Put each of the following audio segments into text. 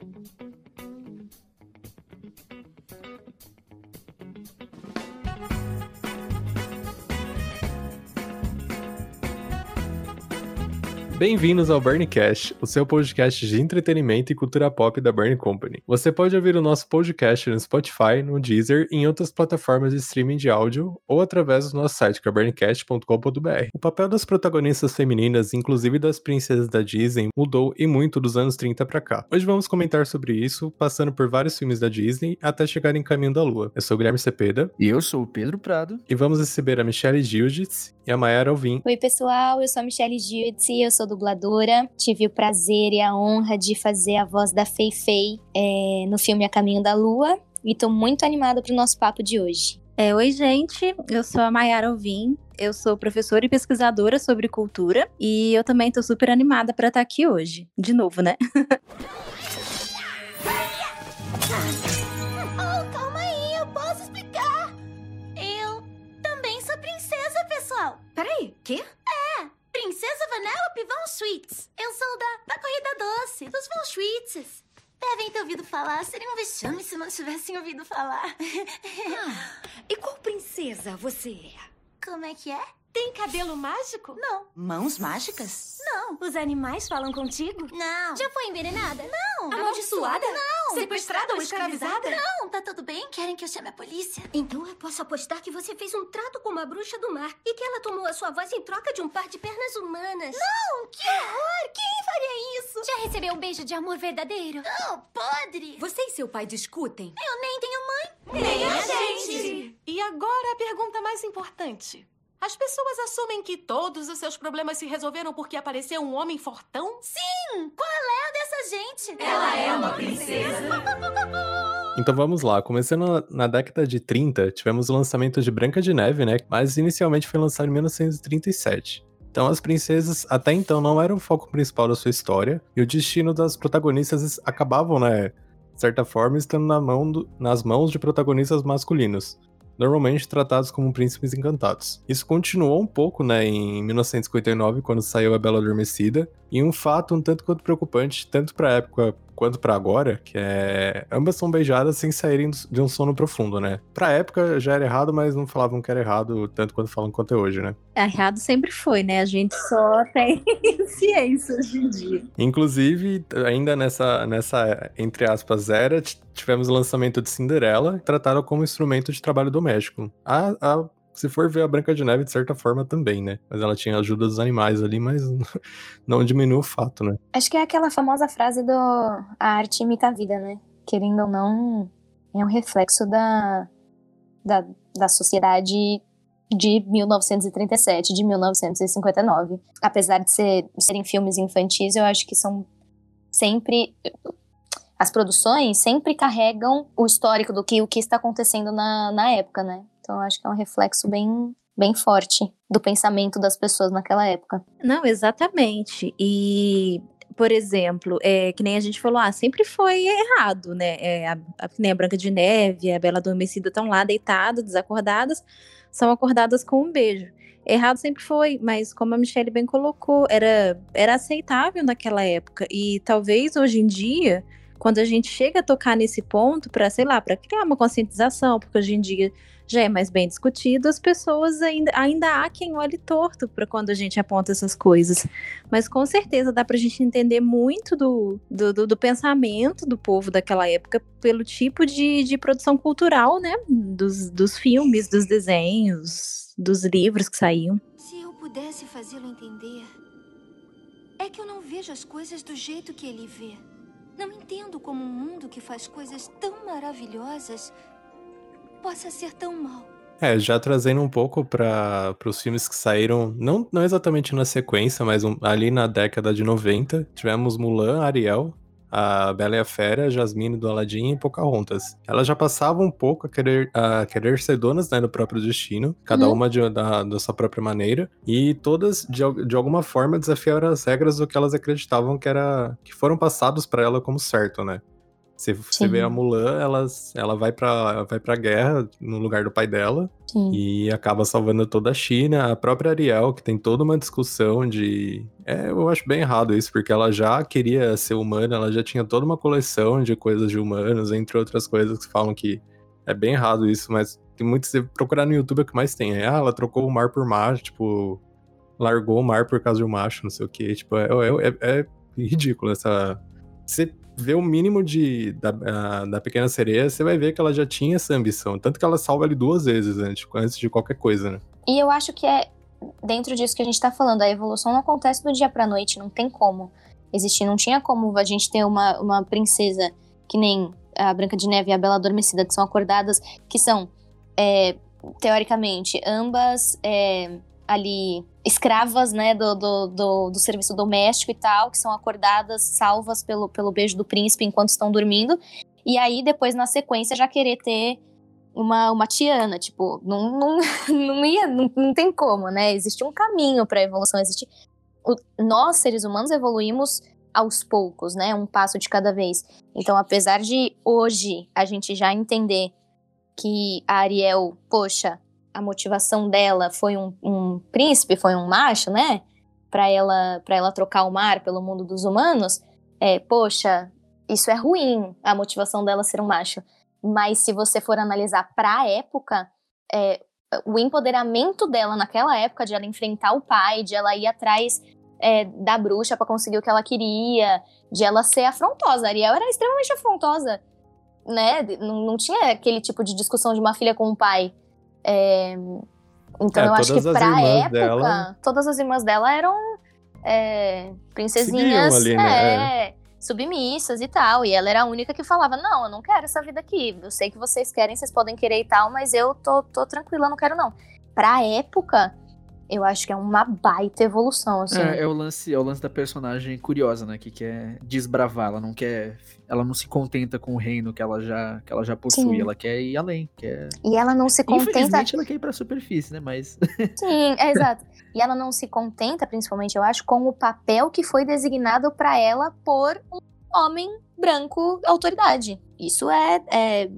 thank you Bem-vindos ao Burncast, o seu podcast de entretenimento e cultura pop da Burn Company. Você pode ouvir o nosso podcast no Spotify, no Deezer e em outras plataformas de streaming de áudio ou através do nosso site que é burncast.com.br. O papel das protagonistas femininas, inclusive das princesas da Disney, mudou e muito dos anos 30 para cá. Hoje vamos comentar sobre isso, passando por vários filmes da Disney até chegar em Caminho da Lua. Eu sou o Guilherme Cepeda. E eu sou o Pedro Prado. E vamos receber a Michelle Gilgitz e a Mayara Alvim. Oi, pessoal, eu sou a Michelle Gilgitz e eu sou dubladora. Tive o prazer e a honra de fazer a voz da Fei Fei é, no filme A Caminho da Lua. E tô muito animada pro nosso papo de hoje. É, oi, gente. Eu sou a Mayara Alvim. Eu sou professora e pesquisadora sobre cultura. E eu também tô super animada para estar tá aqui hoje. De novo, né? Peraí, quê? É, Princesa Vanellope Von Sweets. Eu sou da, da Corrida Doce, dos Von Sweets. Devem ter ouvido falar. Seria um vexame se não tivessem ouvido falar. Ah, e qual princesa você é? Como é que é? Tem cabelo mágico? Não. Mãos mágicas? Não. Os animais falam contigo? Não. Já foi envenenada? Não. Amaldiçoada? Não. Sequestrada ou escravizada? Não. Tá tudo bem? Querem que eu chame a polícia? Então eu posso apostar que você fez um trato com uma bruxa do mar e que ela tomou a sua voz em troca de um par de pernas humanas. Não. Que horror. Quem faria isso? Já recebeu um beijo de amor verdadeiro? Não. Podre. Você e seu pai discutem? Eu nem tenho mãe. Nem, nem a gente. gente. E agora a pergunta mais importante. As pessoas assumem que todos os seus problemas se resolveram porque apareceu um homem fortão? Sim! Qual é a dessa gente? Ela é uma princesa. Então vamos lá, começando na década de 30, tivemos o lançamento de Branca de Neve, né? Mas inicialmente foi lançado em 1937. Então as princesas até então não eram o foco principal da sua história, e o destino das protagonistas acabavam, né, de certa forma, estando na mão do, nas mãos de protagonistas masculinos normalmente tratados como príncipes encantados. Isso continuou um pouco, né, em 1959, quando saiu A Bela Adormecida, e um fato um tanto quanto preocupante, tanto para a época quanto para agora, que é ambas são beijadas sem saírem de um sono profundo, né? Pra época já era errado, mas não falavam que era errado tanto quanto falam quanto é hoje, né? É, errado sempre foi, né? A gente só tem ciência hoje em dia. Inclusive, ainda nessa, nessa entre aspas, era, tivemos o lançamento de Cinderela, tratada como instrumento de trabalho doméstico. A, a se for ver a Branca de Neve, de certa forma, também, né? Mas ela tinha ajuda dos animais ali, mas não diminui o fato, né? Acho que é aquela famosa frase do a arte imita a vida, né? Querendo ou não, é um reflexo da, da, da sociedade de 1937, de 1959. Apesar de ser, serem filmes infantis, eu acho que são sempre as produções sempre carregam o histórico do que o que está acontecendo na, na época, né? Então acho que é um reflexo bem bem forte do pensamento das pessoas naquela época. Não, exatamente. E por exemplo, é, que nem a gente falou, ah, sempre foi errado, né? É, a, a, nem a Branca de Neve, a Bela Adormecida estão lá deitadas, desacordadas, são acordadas com um beijo. Errado sempre foi, mas como a Michelle bem colocou, era, era aceitável naquela época. E talvez hoje em dia, quando a gente chega a tocar nesse ponto, para, sei lá, para criar uma conscientização, porque hoje em dia já é mais bem discutido, as pessoas ainda, ainda há quem olhe torto para quando a gente aponta essas coisas. Mas com certeza dá para a gente entender muito do, do, do, pensamento do povo daquela época pelo tipo de, de produção cultural, né? Dos, dos filmes, dos desenhos, dos livros que saíam. Se eu pudesse fazê-lo entender, é que eu não vejo as coisas do jeito que ele vê. Não entendo como um mundo que faz coisas tão maravilhosas possa ser tão mal. É, já trazendo um pouco para os filmes que saíram, não, não exatamente na sequência, mas um, ali na década de 90, tivemos Mulan, Ariel, a Bela e a Fera, Jasmine do Aladdin e Pocahontas. Elas já passavam um pouco a querer, a querer ser donas né, do próprio destino, cada uhum. uma de, da, da sua própria maneira, e todas, de, de alguma forma, desafiaram as regras do que elas acreditavam que, era, que foram passados para ela como certo, né? Você, você vê a Mulan, ela, ela vai, pra, vai pra guerra no lugar do pai dela Sim. e acaba salvando toda a China. A própria Ariel, que tem toda uma discussão de. É, eu acho bem errado isso, porque ela já queria ser humana, ela já tinha toda uma coleção de coisas de humanos, entre outras coisas que falam que é bem errado isso, mas tem muitos. Se procurar no YouTube é o que mais tem. É, ah, ela trocou o mar por mar, tipo, largou o mar por causa de um macho, não sei o que. Tipo, é, é, é ridículo essa. Você vê o mínimo de, da, da Pequena Sereia, você vai ver que ela já tinha essa ambição. Tanto que ela salva ele duas vezes antes, antes de qualquer coisa, né? E eu acho que é dentro disso que a gente tá falando. A evolução não acontece do dia pra noite, não tem como existir. Não tinha como a gente ter uma, uma princesa que nem a Branca de Neve e a Bela Adormecida, que são acordadas, que são, é, teoricamente, ambas é, ali escravas, né, do, do, do, do, serviço doméstico e tal, que são acordadas, salvas pelo, pelo beijo do príncipe enquanto estão dormindo. E aí, depois, na sequência, já querer ter uma, uma Tiana. Tipo, não, não, não ia, não, não tem como, né? Existe um caminho para evolução. Existe. O, nós, seres humanos, evoluímos aos poucos, né? Um passo de cada vez. Então, apesar de hoje a gente já entender que a Ariel, poxa, a motivação dela foi um, um príncipe, foi um macho, né? Para ela, para ela trocar o mar pelo mundo dos humanos, é, poxa, isso é ruim, a motivação dela ser um macho. Mas se você for analisar para a época, é, o empoderamento dela naquela época de ela enfrentar o pai, de ela ir atrás é, da bruxa para conseguir o que ela queria, de ela ser afrontosa. A Ariel era extremamente afrontosa, né? Não, não tinha aquele tipo de discussão de uma filha com um pai. É, então é, eu acho que pra época, dela... todas as irmãs dela eram é, princesinhas ali, né? É, é, submissas e tal. E ela era a única que falava: Não, eu não quero essa vida aqui. Eu sei que vocês querem, vocês podem querer e tal, mas eu tô, tô tranquila, não quero não. Pra época, eu acho que é uma baita evolução, assim. É, é, o lance, é o lance da personagem curiosa, né? Que quer desbravar, ela não quer. Ela não se contenta com o reino que ela já, que ela já possui, Sim. ela quer ir além. Quer... E ela não se contenta. Infelizmente, ela quer ir pra superfície, né? Mas. Sim, é exato. E ela não se contenta, principalmente, eu acho, com o papel que foi designado para ela por um homem branco autoridade. Isso é, é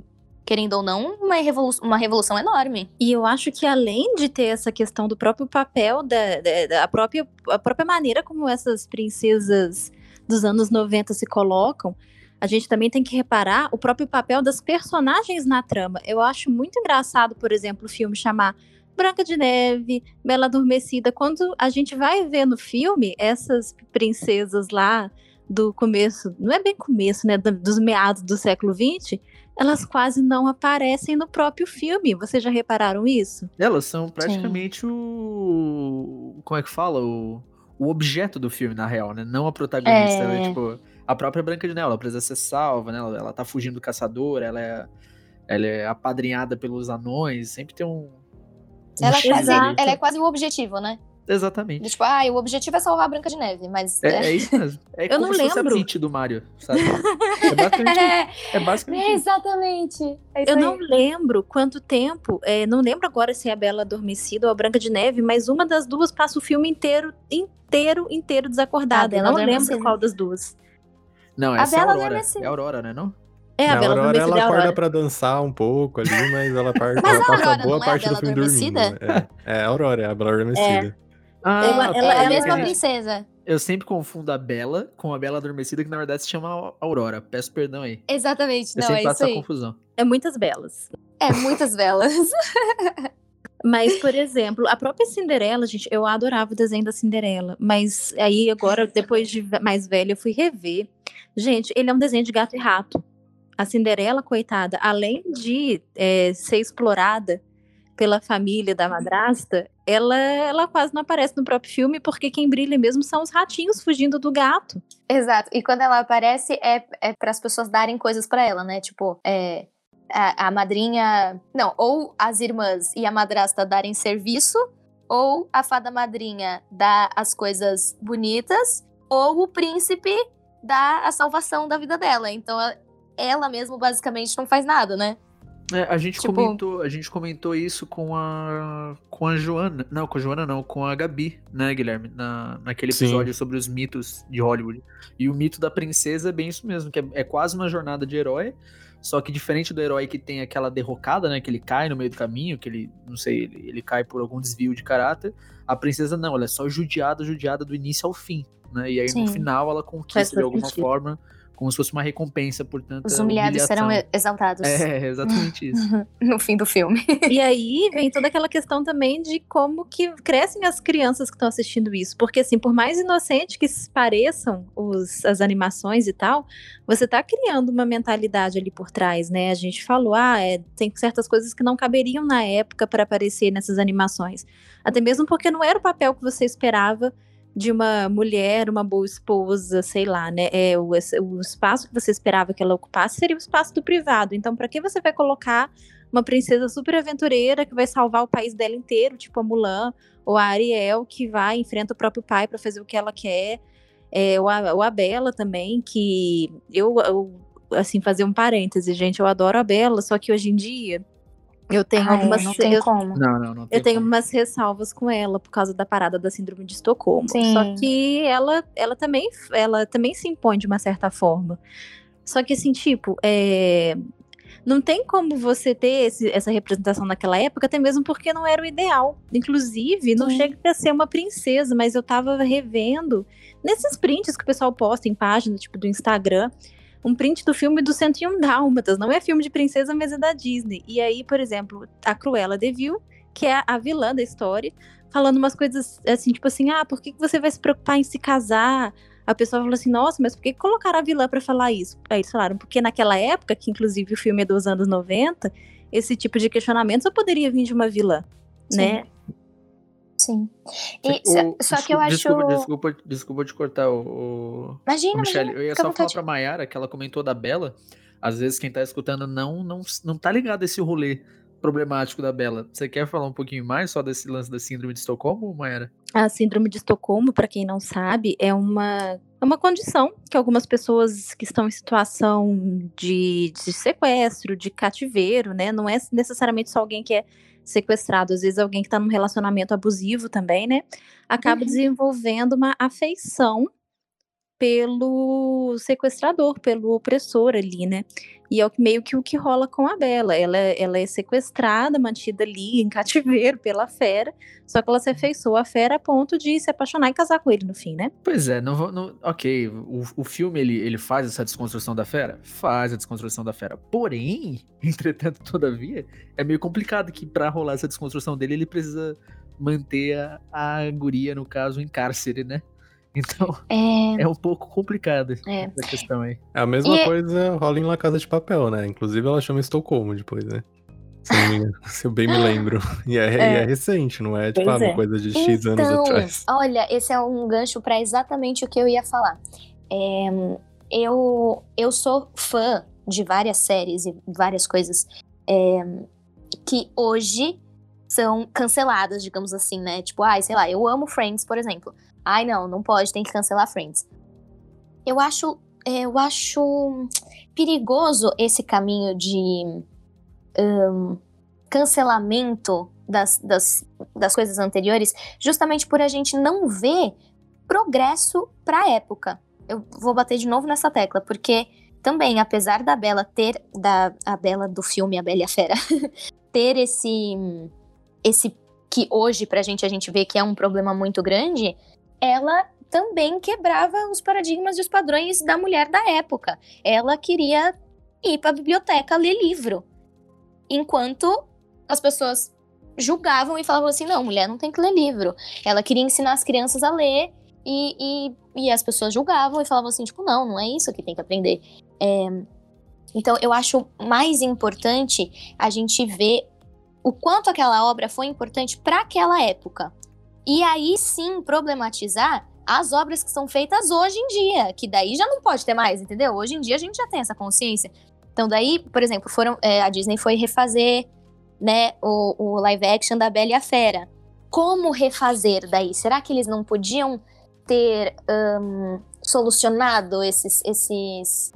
querendo ou não, uma, revolu uma revolução enorme. E eu acho que além de ter essa questão do próprio papel, da, da, da própria, a própria maneira como essas princesas dos anos 90 se colocam, a gente também tem que reparar o próprio papel das personagens na trama. Eu acho muito engraçado, por exemplo, o filme chamar Branca de Neve, Bela Adormecida. Quando a gente vai ver no filme essas princesas lá do começo, não é bem começo, né, dos meados do século XX, elas quase não aparecem no próprio filme. Vocês já repararam isso? Elas são praticamente Sim. o. Como é que fala? O, o objeto do filme, na real, né? Não a protagonista. Né? É... Né? Tipo, a própria Branca de Neve, ela precisa ser salva, né? Ela, ela tá fugindo do caçador, ela é, ela é apadrinhada pelos anões, sempre tem um. um ela, é quase, ela é quase o objetivo, né? Exatamente. Tipo, ah, o objetivo é salvar a Branca de Neve, mas. É, é... é isso mesmo. É eu não lembro. Fosse a do Mario, sabe? É basicamente. é, é basicamente. É exatamente. É eu aí. não lembro quanto tempo. É, não lembro agora se é a Bela Adormecida ou a Branca de Neve, mas uma das duas passa o filme inteiro, inteiro, inteiro desacordada. eu não lembro qual das duas. Não, essa a é a Aurora. É a Aurora, né? Não? É, a, Bela Aurora, ela acorda pra dançar um pouco ali, mas ela, parte, mas ela passa boa é parte do filme dormindo. É, é a Aurora, é a Bela Adormecida. É. Ah, ela, ela é a mesma princesa. Eu sempre confundo a Bela com a Bela Adormecida, que na verdade se chama Aurora. Peço perdão aí. Exatamente, eu não, sempre é faço isso essa confusão. É muitas belas. É, muitas belas. Mas, por exemplo, a própria Cinderela, gente, eu adorava o desenho da Cinderela. Mas aí, agora, depois de mais velha, eu fui rever. Gente, ele é um desenho de gato e rato. A Cinderela, coitada, além de é, ser explorada pela família da madrasta, ela, ela quase não aparece no próprio filme, porque quem brilha mesmo são os ratinhos fugindo do gato. Exato. E quando ela aparece, é, é para as pessoas darem coisas para ela, né? Tipo, é, a, a madrinha. Não, ou as irmãs e a madrasta darem serviço, ou a fada madrinha dá as coisas bonitas, ou o príncipe dá a salvação da vida dela. Então ela mesmo basicamente não faz nada, né? É, a gente Tipo- comentou, a gente comentou isso com a com a Joana, não, com a Joana não, com a Gabi, né, Guilherme, na, naquele Sim. episódio sobre os mitos de Hollywood. E o mito da princesa é bem isso mesmo, que é, é quase uma jornada de herói, só que diferente do herói que tem aquela derrocada, né, que ele cai no meio do caminho, que ele, não sei, ele, ele cai por algum desvio de caráter, a princesa não, ela é só judiada, judiada do início ao fim, né? E aí Sim. no final ela Faz conquista de alguma sentido. forma, como se fosse uma recompensa por tanta Os humilhados serão humilhação. exaltados É, exatamente isso. no fim do filme. E aí vem toda aquela questão também de como que crescem as crianças que estão assistindo isso. Porque, assim, por mais inocente que se pareçam os, as animações e tal, você tá criando uma mentalidade ali por trás, né? A gente falou, ah, é, tem certas coisas que não caberiam na época para aparecer nessas animações. Até mesmo porque não era o papel que você esperava de uma mulher, uma boa esposa, sei lá, né? É, o, o espaço que você esperava que ela ocupasse seria o espaço do privado. Então, para que você vai colocar uma princesa super aventureira que vai salvar o país dela inteiro, tipo a Mulan, ou a Ariel, que vai enfrenta o próprio pai para fazer o que ela quer, é, ou, a, ou a Bela também, que eu, eu, assim, fazer um parêntese, gente, eu adoro a Bela, só que hoje em dia eu tenho Ai, algumas não tem eu, como. Não, não, não. tem eu tenho como. umas ressalvas com ela por causa da parada da síndrome de Estocolmo. Sim. Só que ela, ela também, ela também se impõe de uma certa forma. Só que assim, tipo, é, não tem como você ter esse- essa representação naquela época, até mesmo porque não era o ideal. Inclusive, não Sim. chega a ser uma princesa, mas eu tava revendo nesses prints que o pessoal posta em página, tipo, do Instagram, um print do filme do 101 Dálmatas. Não é filme de princesa, mas é da Disney. E aí, por exemplo, a Cruella de Vil, que é a vilã da história, falando umas coisas assim, tipo assim, ah, por que você vai se preocupar em se casar? A pessoa falou assim, nossa, mas por que colocaram a vilã pra falar isso? Aí eles falaram, porque naquela época, que inclusive o filme é dos anos 90, esse tipo de questionamento só poderia vir de uma vilã, Sim. né? Sim. E, só, o- só que eu acho. desculpa, Desculpa, te cortar, o, o... Imagina, Michele, imagina. eu ia só falar vontade. pra Mayara que ela comentou da Bela. Às vezes quem tá escutando não, não, não tá ligado a esse rolê problemático da Bela. Você quer falar um pouquinho mais só desse lance da síndrome de Estocolmo, Mayara? A síndrome de Estocolmo, para quem não sabe, é uma, é uma condição que algumas pessoas que estão em situação de, de sequestro, de cativeiro, né? Não é necessariamente só alguém que é sequestrado, às vezes alguém que está num relacionamento abusivo também, né? Acaba Uhum. desenvolvendo uma afeição pelo sequestrador, pelo opressor ali, né? E é meio que o que rola com a Bela. Ela, ela é sequestrada, mantida ali em cativeiro pela fera, só que ela se afeiçoa à fera a ponto de se apaixonar e casar com ele no fim, né? Pois é, não, não- ok, o, o filme ele, ele faz essa desconstrução da fera? Faz a desconstrução da fera. Porém, entretanto, todavia, é meio complicado que pra rolar essa desconstrução dele, ele precisa manter a, a guria, no caso, em cárcere, né? Então, É, é um pouco complicado É. essa questão aí. É a mesma E- coisa rola em La Casa de Papel, né? Inclusive ela chama Estocolmo depois, né? Se, não me se eu bem me lembro. E é, e é recente, não é tipo ah, uma é. coisa de X anos Então, atrás. olha, esse é um gancho pra exatamente o que eu ia falar. É, eu, eu sou fã de várias séries e várias coisas é, que hoje são canceladas, digamos assim, né? Tipo, ai, sei lá, eu amo Friends, por exemplo. Ai, não, não pode, tem que cancelar Friends. Eu acho, é, eu acho perigoso esse caminho de hum, cancelamento das, das, das coisas anteriores, justamente por a gente não ver progresso pra época. Eu vou bater de novo nessa tecla, porque também, apesar da Bela ter, da a Bela do filme A Bela e a Fera, ter esse, esse que hoje pra gente a gente vê que é um problema muito grande, ela também quebrava os paradigmas e os padrões da mulher da época. Ela queria ir pra biblioteca ler livro. Enquanto as pessoas julgavam e falavam assim: não, mulher não tem que ler livro. Ela queria ensinar as crianças a ler e, e, e as pessoas julgavam e falavam assim: tipo, não, não é isso que tem que aprender. É, então, eu acho mais importante a gente ver o quanto aquela obra foi importante para aquela época. E aí sim problematizar as obras que são feitas hoje em dia, que daí já não pode ter mais, entendeu? Hoje em dia a gente já tem essa consciência. Então daí, por exemplo, foram é, a Disney foi refazer, né, o, o live action da Bela e a Fera. Como refazer daí? Será que eles não podiam ter ahn, solucionado esses, esses,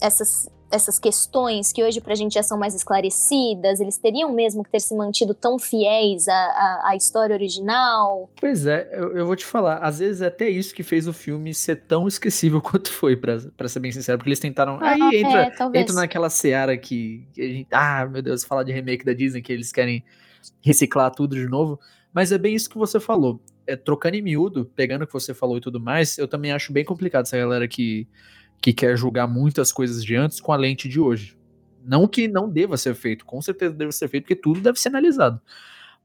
essas essas questões que hoje pra gente já são mais esclarecidas? Eles teriam mesmo que ter se mantido tão fiéis à, à, à história original? Pois é, eu, eu, vou te falar, às vezes é até isso que fez o filme ser tão esquecível quanto foi, pra, pra ser bem sincero, porque eles tentaram. Ah, aí entra, é, entra naquela seara que, que a gente. Ah, meu Deus, falar de remake da Disney, que eles querem reciclar tudo de novo. Mas é bem isso que você falou. É, trocando em miúdo, pegando o que você falou e tudo mais, eu também acho bem complicado essa galera que que quer julgar muitas coisas de antes com a lente de hoje. Não que não deva ser feito, com certeza deve ser feito, porque tudo deve ser analisado.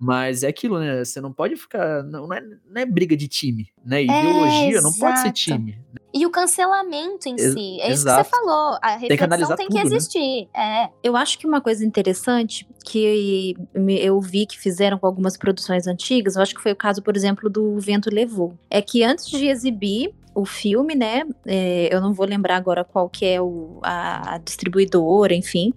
Mas é aquilo, né? Você não pode ficar. Não, não, é, não é, briga de time, né? Ideologia é, não pode ser time. E o cancelamento em Ex si. É isso que você falou. A reflexão tem que, tem que né? existir. Né? É. Eu acho que uma coisa interessante que eu vi que fizeram com algumas produções antigas, eu acho que foi o caso, por exemplo, do Vento Levou. É que antes de exibir, o filme, né? É, eu não vou lembrar agora qual que é o, a, a distribuidora, enfim.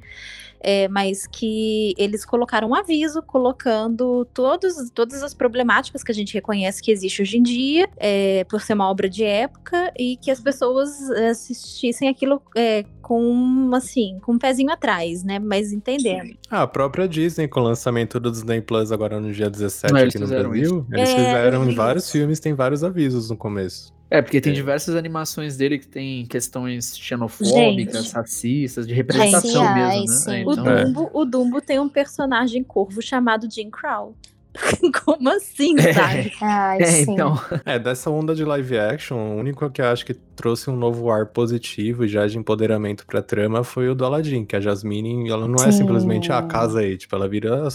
É, mas que eles colocaram um aviso colocando todos, todas as problemáticas que a gente reconhece que existe hoje em dia, é, por ser uma obra de época, e que as pessoas assistissem aquilo é, com, assim, com um pezinho atrás, né? Mas entendendo. Ah, a própria Disney, com o lançamento do Disney Plus agora no dia 17 Não, aqui no Brasil, isso. eles é, fizeram em vários filmes, tem vários avisos no começo. É, porque tem é. diversas animações dele que tem questões xenofóbicas, gente, racistas, de representação ai, mesmo, né? É, então... o, Dumbo, o Dumbo tem um personagem corvo chamado Jim Crow. Como assim, é. sabe? Ai, é, então. É, dessa onda de live action, o único que eu acho que trouxe um novo ar positivo já de empoderamento pra trama foi o do Aladdin, que a Jasmine, ela não é sim. é simplesmente a ah, casa aí, tipo, ela vira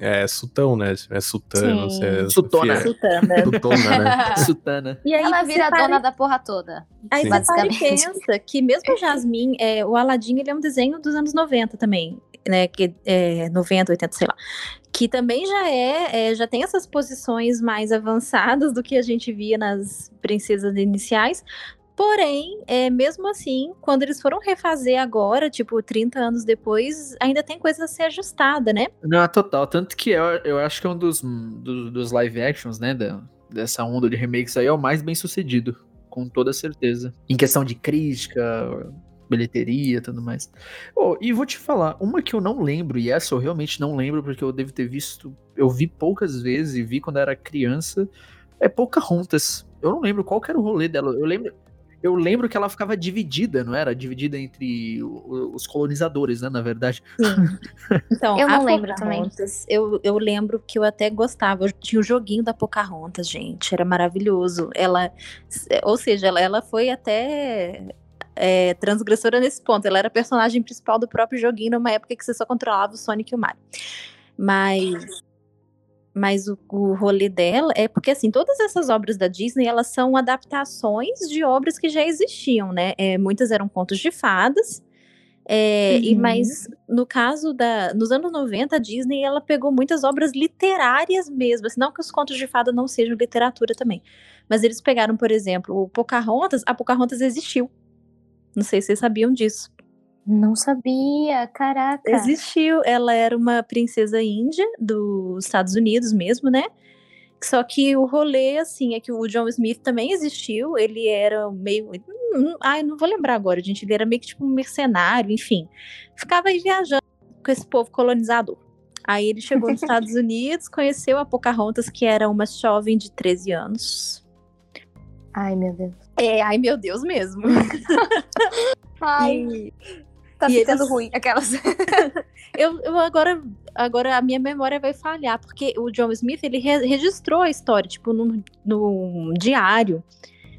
é, Sultão, né? É Sultana, não sei. É Sutona. Sutana. Sutona, né? Sutana. E aí ela vira a dona da porra toda. Aí basicamente. você pensa que mesmo Jasmine, é, o Aladdin, ele é um desenho dos anos 90 também né, que é 90, 80, sei lá, que também já é, é, já tem essas posições mais avançadas do que a gente via nas princesas iniciais. Porém, é, mesmo assim, quando eles foram refazer agora, tipo, 30 anos depois, ainda tem coisa a ser ajustada, né? Não, total. Tanto que eu, eu acho que é um dos, do, dos live actions, né, da, dessa onda de remakes aí, é o mais bem sucedido, com toda certeza. Em questão de crítica, bilheteria e tudo mais. Oh, e vou te falar, uma que eu não lembro, e essa eu realmente não lembro, porque eu devo ter visto. Eu vi poucas vezes e vi quando era criança. É Pocahontas. Eu não lembro qual era o rolê dela. Eu lembro. Eu lembro que ela ficava dividida, não era? Dividida entre os colonizadores, né? Na verdade. Sim. Então, eu não lembro também. Eu, eu lembro que eu até gostava. Eu tinha o joguinho da Pocahontas, gente. Era maravilhoso. Ela. Ou seja, ela, ela foi até é, transgressora nesse ponto. Ela era a personagem principal do próprio joguinho numa época que você só controlava o Sonic e o Mario. Mas. Mas o, o rolê dela é porque, assim, todas essas obras da Disney, elas são adaptações de obras que já existiam, né? É, muitas eram contos de fadas, é, uhum. e, mas no caso da. Nos anos 90, a Disney ela pegou muitas obras literárias mesmo. Assim, não que os contos de fada não sejam literatura também. Mas eles pegaram, por exemplo, o Pocahontas. A Pocahontas existiu. Não sei se vocês sabiam disso. Não sabia, caraca. Existiu. Ela era uma princesa índia dos Estados Unidos mesmo, né? Só que o rolê, assim, é que o John Smith também existiu. Ele era meio. Hum, ai, não vou lembrar agora, gente. Ele era meio que tipo um mercenário, enfim. Ficava aí viajando com esse povo colonizador. Aí ele chegou nos Estados Unidos, conheceu a Pocahontas, que era uma jovem de 13 anos. Ai, meu Deus. É, ai meu Deus mesmo. ai. E, tá e ficando eles... ruim, aquelas. eu, eu agora, agora a minha memória vai falhar, porque o John Smith, ele re registrou a história, tipo, no, no diário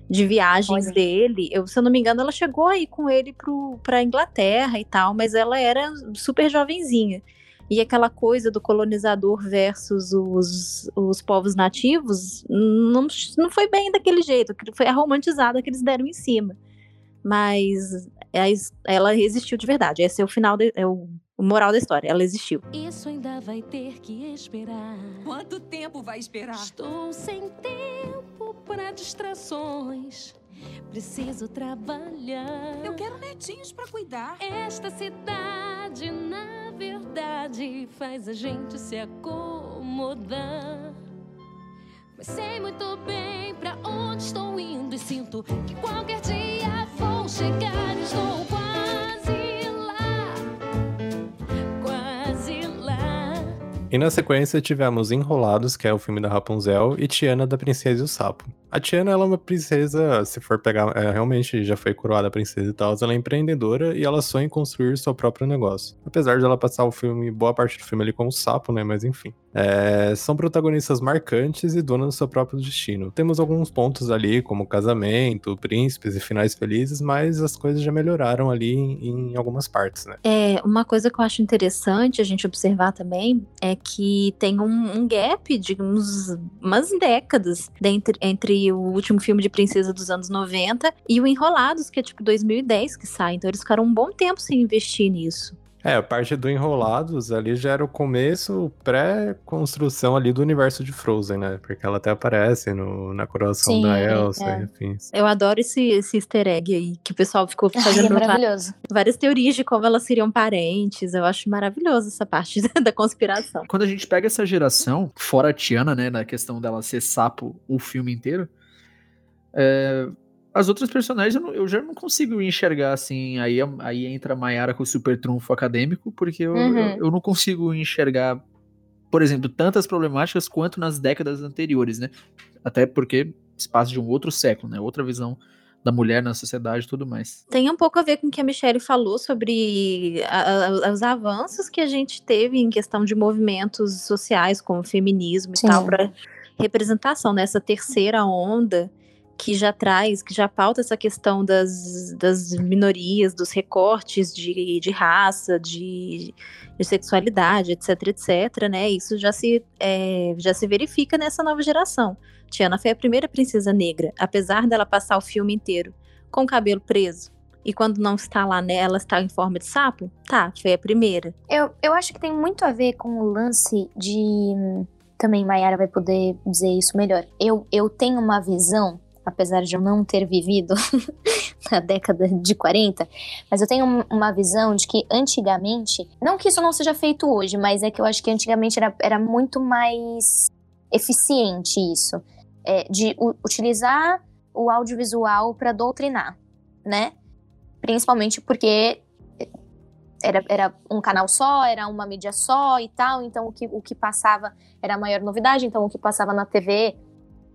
de viagens Olha. dele. Eu, se eu não me engano, ela chegou aí com ele pro, pra Inglaterra e tal, mas ela era super jovenzinha. E aquela coisa do colonizador versus os, os povos nativos não, não foi bem daquele jeito, foi a romantizada que eles deram em cima. Mas ela existiu de verdade. Esse é o final, de, é o, o moral da história. Ela existiu. Isso ainda vai ter que esperar. Quanto tempo vai esperar? Estou sem tempo para distrações. Preciso trabalhar. Eu quero netinhos para cuidar. Esta cidade, na verdade faz a gente se acomodar. Mas sei muito bem pra onde estou indo e sinto que qualquer dia vou chegar. Estou quase lá, quase lá. E na sequência tivemos Enrolados, que é o filme da Rapunzel, e Tiana da Princesa e o Sapo. A Tiana, ela é uma princesa, se for pegar, é, realmente já foi coroada princesa e tal, ela é empreendedora e ela sonha em construir seu próprio negócio. Apesar de ela passar o filme, boa parte do filme ali com o sapo, né, mas enfim. É, são protagonistas marcantes e donas do seu próprio destino. Temos alguns pontos ali, como casamento, príncipes e finais felizes, mas as coisas já melhoraram ali em, em algumas partes, né? É, uma coisa que eu acho interessante a gente observar também é que tem um, um gap de uns, umas décadas entre, entre o último filme de princesa dos anos 90 e o Enrolados, que é tipo 2010 que sai. Então eles ficaram um bom tempo sem investir nisso. É, a parte do Enrolados ali já era o começo, pré-construção ali do universo de Frozen, né? Porque ela até aparece no, na coroação Sim, da Elsa, é. enfim. Eu adoro esse, esse easter egg aí, que o pessoal ficou Ai, é fazendo maravilhoso. várias teorias de como elas seriam parentes. Eu acho maravilhoso essa parte da conspiração. Quando a gente pega essa geração, fora a Tiana, né, na questão dela ser sapo o filme inteiro, é, as outras personagens eu, não- eu já não consigo enxergar assim. Aí, aí entra a Mayara com o super trunfo acadêmico, porque eu, Uhum. eu, eu não consigo enxergar, por exemplo, tantas problemáticas quanto nas décadas anteriores, né? Até porque passa de um outro século, né? Outra visão da mulher na sociedade e tudo mais. Tem um pouco a ver com o que a Michelle falou sobre a- a- os avanços que a gente teve em questão de movimentos sociais, como feminismo Sim. e tal, para representação nessa terceira onda que já traz, que já pauta essa questão das, das minorias, dos recortes de, de raça, de, de sexualidade, etc, etc, né? Isso já se, é, já se verifica nessa nova geração. Tiana foi a primeira princesa negra, apesar dela passar o filme inteiro com o cabelo preso. E quando não está lá nela, está em forma de sapo? Tá, foi a primeira. Eu, eu acho que tem muito a ver com o lance de. Também Mayara vai poder dizer isso melhor. Eu, eu tenho uma visão, apesar de eu não ter vivido na década de 40, mas eu tenho um- uma visão de que antigamente, não que isso não seja feito hoje, mas é que eu acho que antigamente era, era muito mais eficiente isso. é, de utilizar o audiovisual para doutrinar, né? Principalmente porque era, era um canal só, era uma mídia só e tal, então o que, o que passava era a maior novidade, então o que passava na TV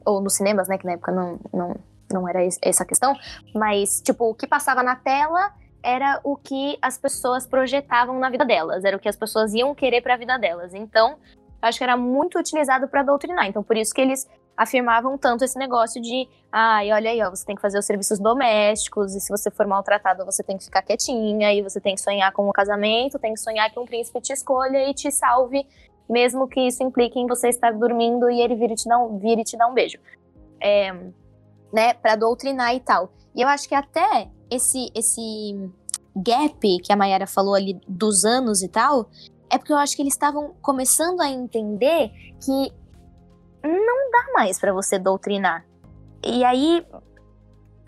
ou nos cinemas, né, que na época não, não, não era es- essa questão, mas, tipo, o que passava na tela era o que as pessoas projetavam na vida delas, era o que as pessoas iam querer para a vida delas. Então, acho que era muito utilizado para doutrinar. Então, por isso que eles afirmavam tanto esse negócio de, ai, olha aí, ó, você tem que fazer os serviços domésticos, e se você for maltratado, você tem que ficar quietinha, e você tem que sonhar com um casamento, tem que sonhar que um príncipe te escolha e te salve, mesmo que isso implique em você estar dormindo e ele vir e te dar um, vir e te dar um beijo. É, né, para doutrinar e tal. E eu acho que até esse esse gap que a Mayara falou ali dos anos e tal, é porque eu acho que eles estavam começando a entender que não dá mais para você doutrinar. E aí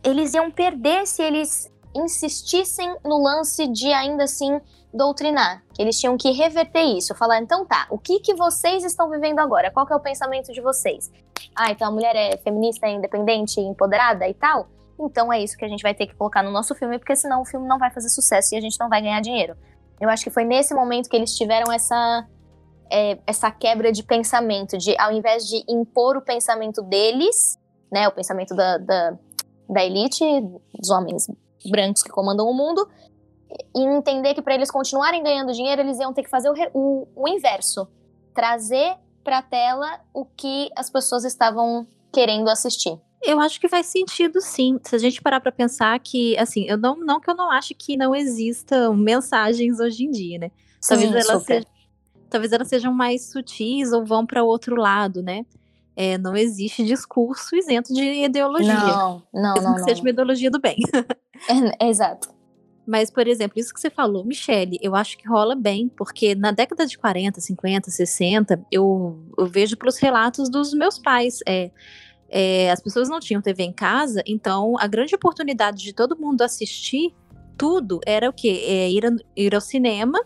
eles iam perder se eles insistissem no lance de ainda assim doutrinar, que eles tinham que reverter isso, falar então tá, o que que vocês estão vivendo agora? Qual que é o pensamento de vocês? Ah, então a mulher é feminista, é independente, empoderada e tal? Então é isso que a gente vai ter que colocar no nosso filme, porque senão o filme não vai fazer sucesso e a gente não vai ganhar dinheiro. Eu acho que foi nesse momento que eles tiveram essa é, essa quebra de pensamento, de ao invés de impor o pensamento deles, né, o pensamento da, da, da elite, dos homens brancos que comandam o mundo, e entender que para eles continuarem ganhando dinheiro, eles iam ter que fazer o, o, o inverso, trazer pra tela o que as pessoas estavam querendo assistir. Eu acho que faz sentido, sim. Se a gente parar pra pensar que, assim, eu não, não que eu não ache que não existam mensagens hoje em dia, né? Talvez Sim, elas, sejam, talvez elas sejam mais sutis ou vão para outro lado, né? É, não existe discurso isento de ideologia. Não, não, mesmo não, que não. seja uma ideologia do bem. É, exato. Mas, por exemplo, isso que você falou, Michele, eu acho que rola bem, porque na década de 40, 50, 60, eu, eu vejo pelos relatos dos meus pais. É, é, as pessoas não tinham TV em casa, então a grande oportunidade de todo mundo assistir tudo era o quê? É, ir, a- ir ao cinema,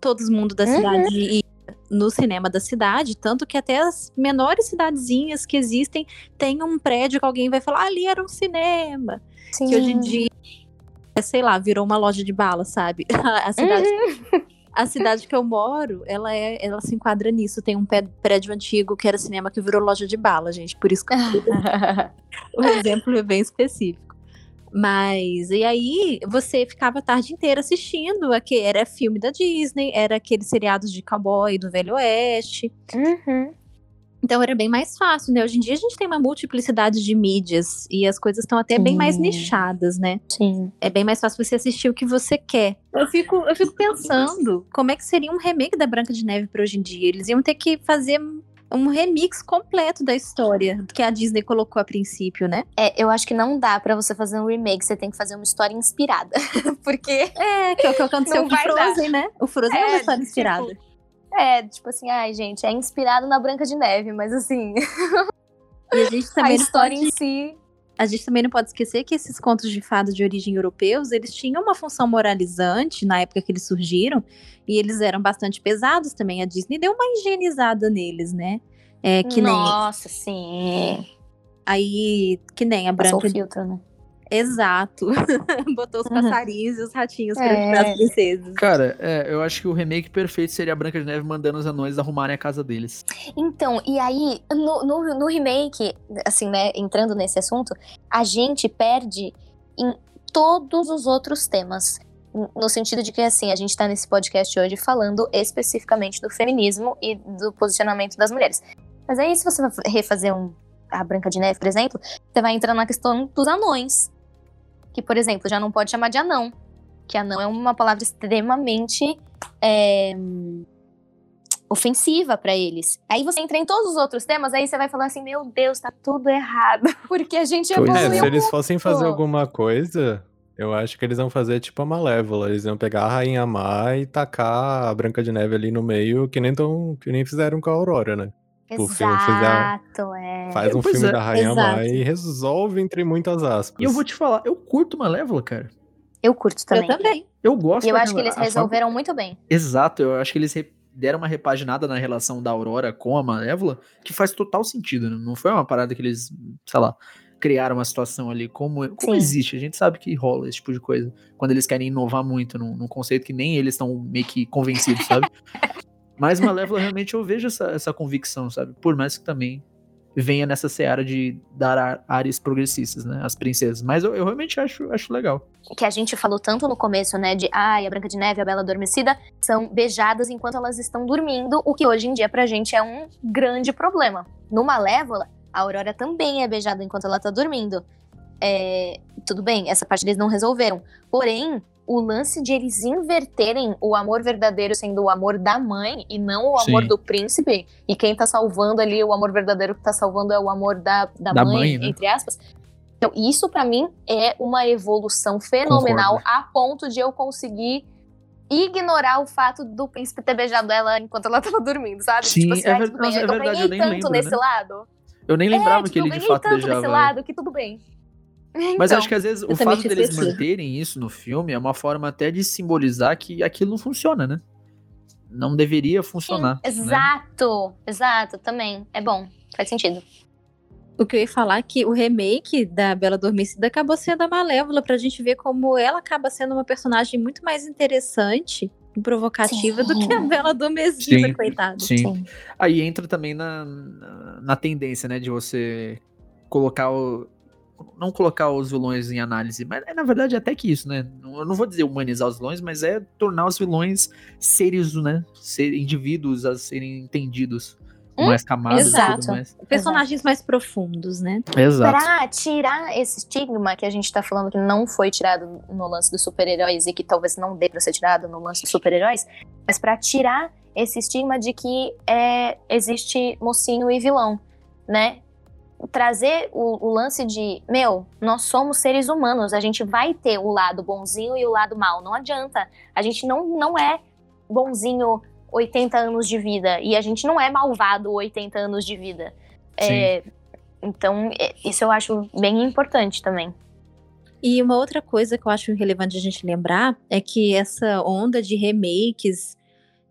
todo mundo da Uhum. cidade ia no cinema da cidade, tanto que até as menores cidadezinhas que existem tem um prédio que alguém vai falar, "Ah, ali era um cinema Sim. que hoje em dia, é, sei lá, virou uma loja de bala, sabe? A cidade Uhum. A cidade que eu moro, ela é, ela se enquadra nisso. Tem um prédio antigo que era cinema que virou loja de bala, gente. Por isso que o exemplo é bem específico. Mas, e aí, você ficava a tarde inteira assistindo. Aqui, era filme da Disney, era aqueles seriados de cowboy do Velho Oeste. Uhum. Então era bem mais fácil, né? Hoje em dia a gente tem uma multiplicidade de mídias e as coisas estão até bem mais Sim. nichadas, né? Sim. É bem mais fácil você assistir o que você quer. Eu fico, eu fico pensando como é que seria um remake da Branca de Neve para hoje em dia. Eles iam ter que fazer um remix completo da história que a Disney colocou a princípio, né? É, eu acho que não dá pra você fazer um remake, você tem que fazer uma história inspirada. Porque. É, que é o que aconteceu com dar. Frozen, né? O Frozen é, É, uma história tipo, inspirada. É, tipo assim, ai, gente, é inspirado na Branca de Neve, mas assim, E a gente a também não história pode- em si. A gente também não pode esquecer que esses contos de fada de origem europeus, eles tinham uma função moralizante na época que eles surgiram, e eles eram bastante pesados também. A Disney deu uma higienizada neles, né? É, que nem Nossa, sim. aí, que nem a Passou o Branca. filtro, né? Exato. Botou os Uhum. passarinhos e os ratinhos pra É. ajudar as princesas. Cara, é, eu acho que o remake perfeito seria a Branca de Neve mandando os anões arrumarem a casa deles. Então, e aí, no, no, no remake, assim, né, entrando nesse assunto, a gente perde em todos os outros temas. No sentido de que, assim, a gente tá nesse podcast hoje falando especificamente do feminismo e do posicionamento das mulheres. Mas aí, se você vai refazer um, a Branca de Neve, por exemplo, você vai entrar na questão dos anões. Que, por exemplo, já não pode chamar de anão. Que anão é uma palavra extremamente é, ofensiva pra eles. Aí você entra em todos os outros temas, aí você vai falar assim: meu Deus, tá tudo errado. Porque a gente Pois evoluiu É, se eles fossem fazer alguma coisa, eu acho que eles iam fazer tipo a Malévola. Eles iam pegar a Rainha Má e tacar a Branca de Neve ali no meio, que nem, tão, que nem fizeram com a Aurora, né? Exato, é. Faz um Pois filme é, da exato. e resolve entre muitas aspas. E eu vou te falar, eu curto Malévola, cara. Eu curto também. Eu também. Eu gosto E eu acho que eles forma- resolveram muito bem. Exato, eu acho que eles re- deram uma repaginada na relação da Aurora com a Malévola que faz total sentido. né? Não foi uma parada que eles, sei lá, criaram uma situação ali como, como Sim. existe. A gente sabe que rola esse tipo de coisa. Quando eles querem inovar muito num, num conceito que nem eles estão meio que convencidos, sabe? Mas Malévola, realmente, eu vejo essa, essa convicção, sabe? Por mais que também venha nessa seara de dar ar- áreas progressistas, né? As princesas. Mas eu, eu realmente acho, acho legal. Que a gente falou tanto no começo, né? De ai, a Branca de Neve a Bela Adormecida são beijadas enquanto elas estão dormindo, o que hoje em dia pra gente é um grande problema. No Malévola, a Aurora também é beijada enquanto ela tá dormindo. É, tudo bem, essa parte eles não resolveram. Porém, o lance de eles inverterem o amor verdadeiro sendo o amor da mãe e não o amor Sim. do príncipe, e quem tá salvando ali, o amor verdadeiro que tá salvando é o amor da, da, Da mãe, mãe, né? entre aspas. Então, isso pra mim é uma evolução fenomenal Concordo. a ponto de eu conseguir ignorar o fato do príncipe ter beijado ela enquanto ela tava dormindo, sabe? Sim, tipo assim, é ah, ver- tudo bem, nossa, é eu verdade, eu ganhei nem tanto lembro, nesse né? lado. Eu nem lembrava é, que tipo, ele eu de ganhei fato tanto beijava. nesse ela. lado que tudo bem. Mas Então, acho que às vezes o fato deles esquecido. manterem isso no filme é uma forma até de simbolizar que aquilo não funciona, né? Não deveria funcionar. sim, né? exato, exato, também. É bom, faz sentido. O que eu ia falar é que o remake da Bela Adormecida acabou sendo a Malévola, pra gente ver como ela acaba sendo uma personagem muito mais interessante e provocativa do que a Sim. Bela Adormecida, Sim, coitada. Sim. Aí entra também na, na, na tendência, né, de você colocar o. Não colocar os vilões em análise, mas é, na verdade até que isso, né? Não- Eu não vou dizer humanizar os vilões, mas é tornar os vilões seres, né? Ser indivíduos a serem entendidos. Com Hum, mais camadas e exato. tudo mais. Personagens mais profundos, né? Exato. Pra tirar esse estigma que a gente tá falando que não foi tirado no lance dos super-heróis e que talvez não dê pra ser tirado no lance dos super-heróis, mas pra tirar esse estigma de que é, existe mocinho e vilão, né? Trazer o, o lance de, meu, nós somos seres humanos, a gente vai ter o lado bonzinho e o lado mal, não adianta. A gente não, não é bonzinho 80 anos de vida e a gente não é malvado 80 anos de vida. É, então, é, isso eu acho bem importante também. E uma outra coisa que eu acho relevante a gente lembrar é que essa onda de remakes,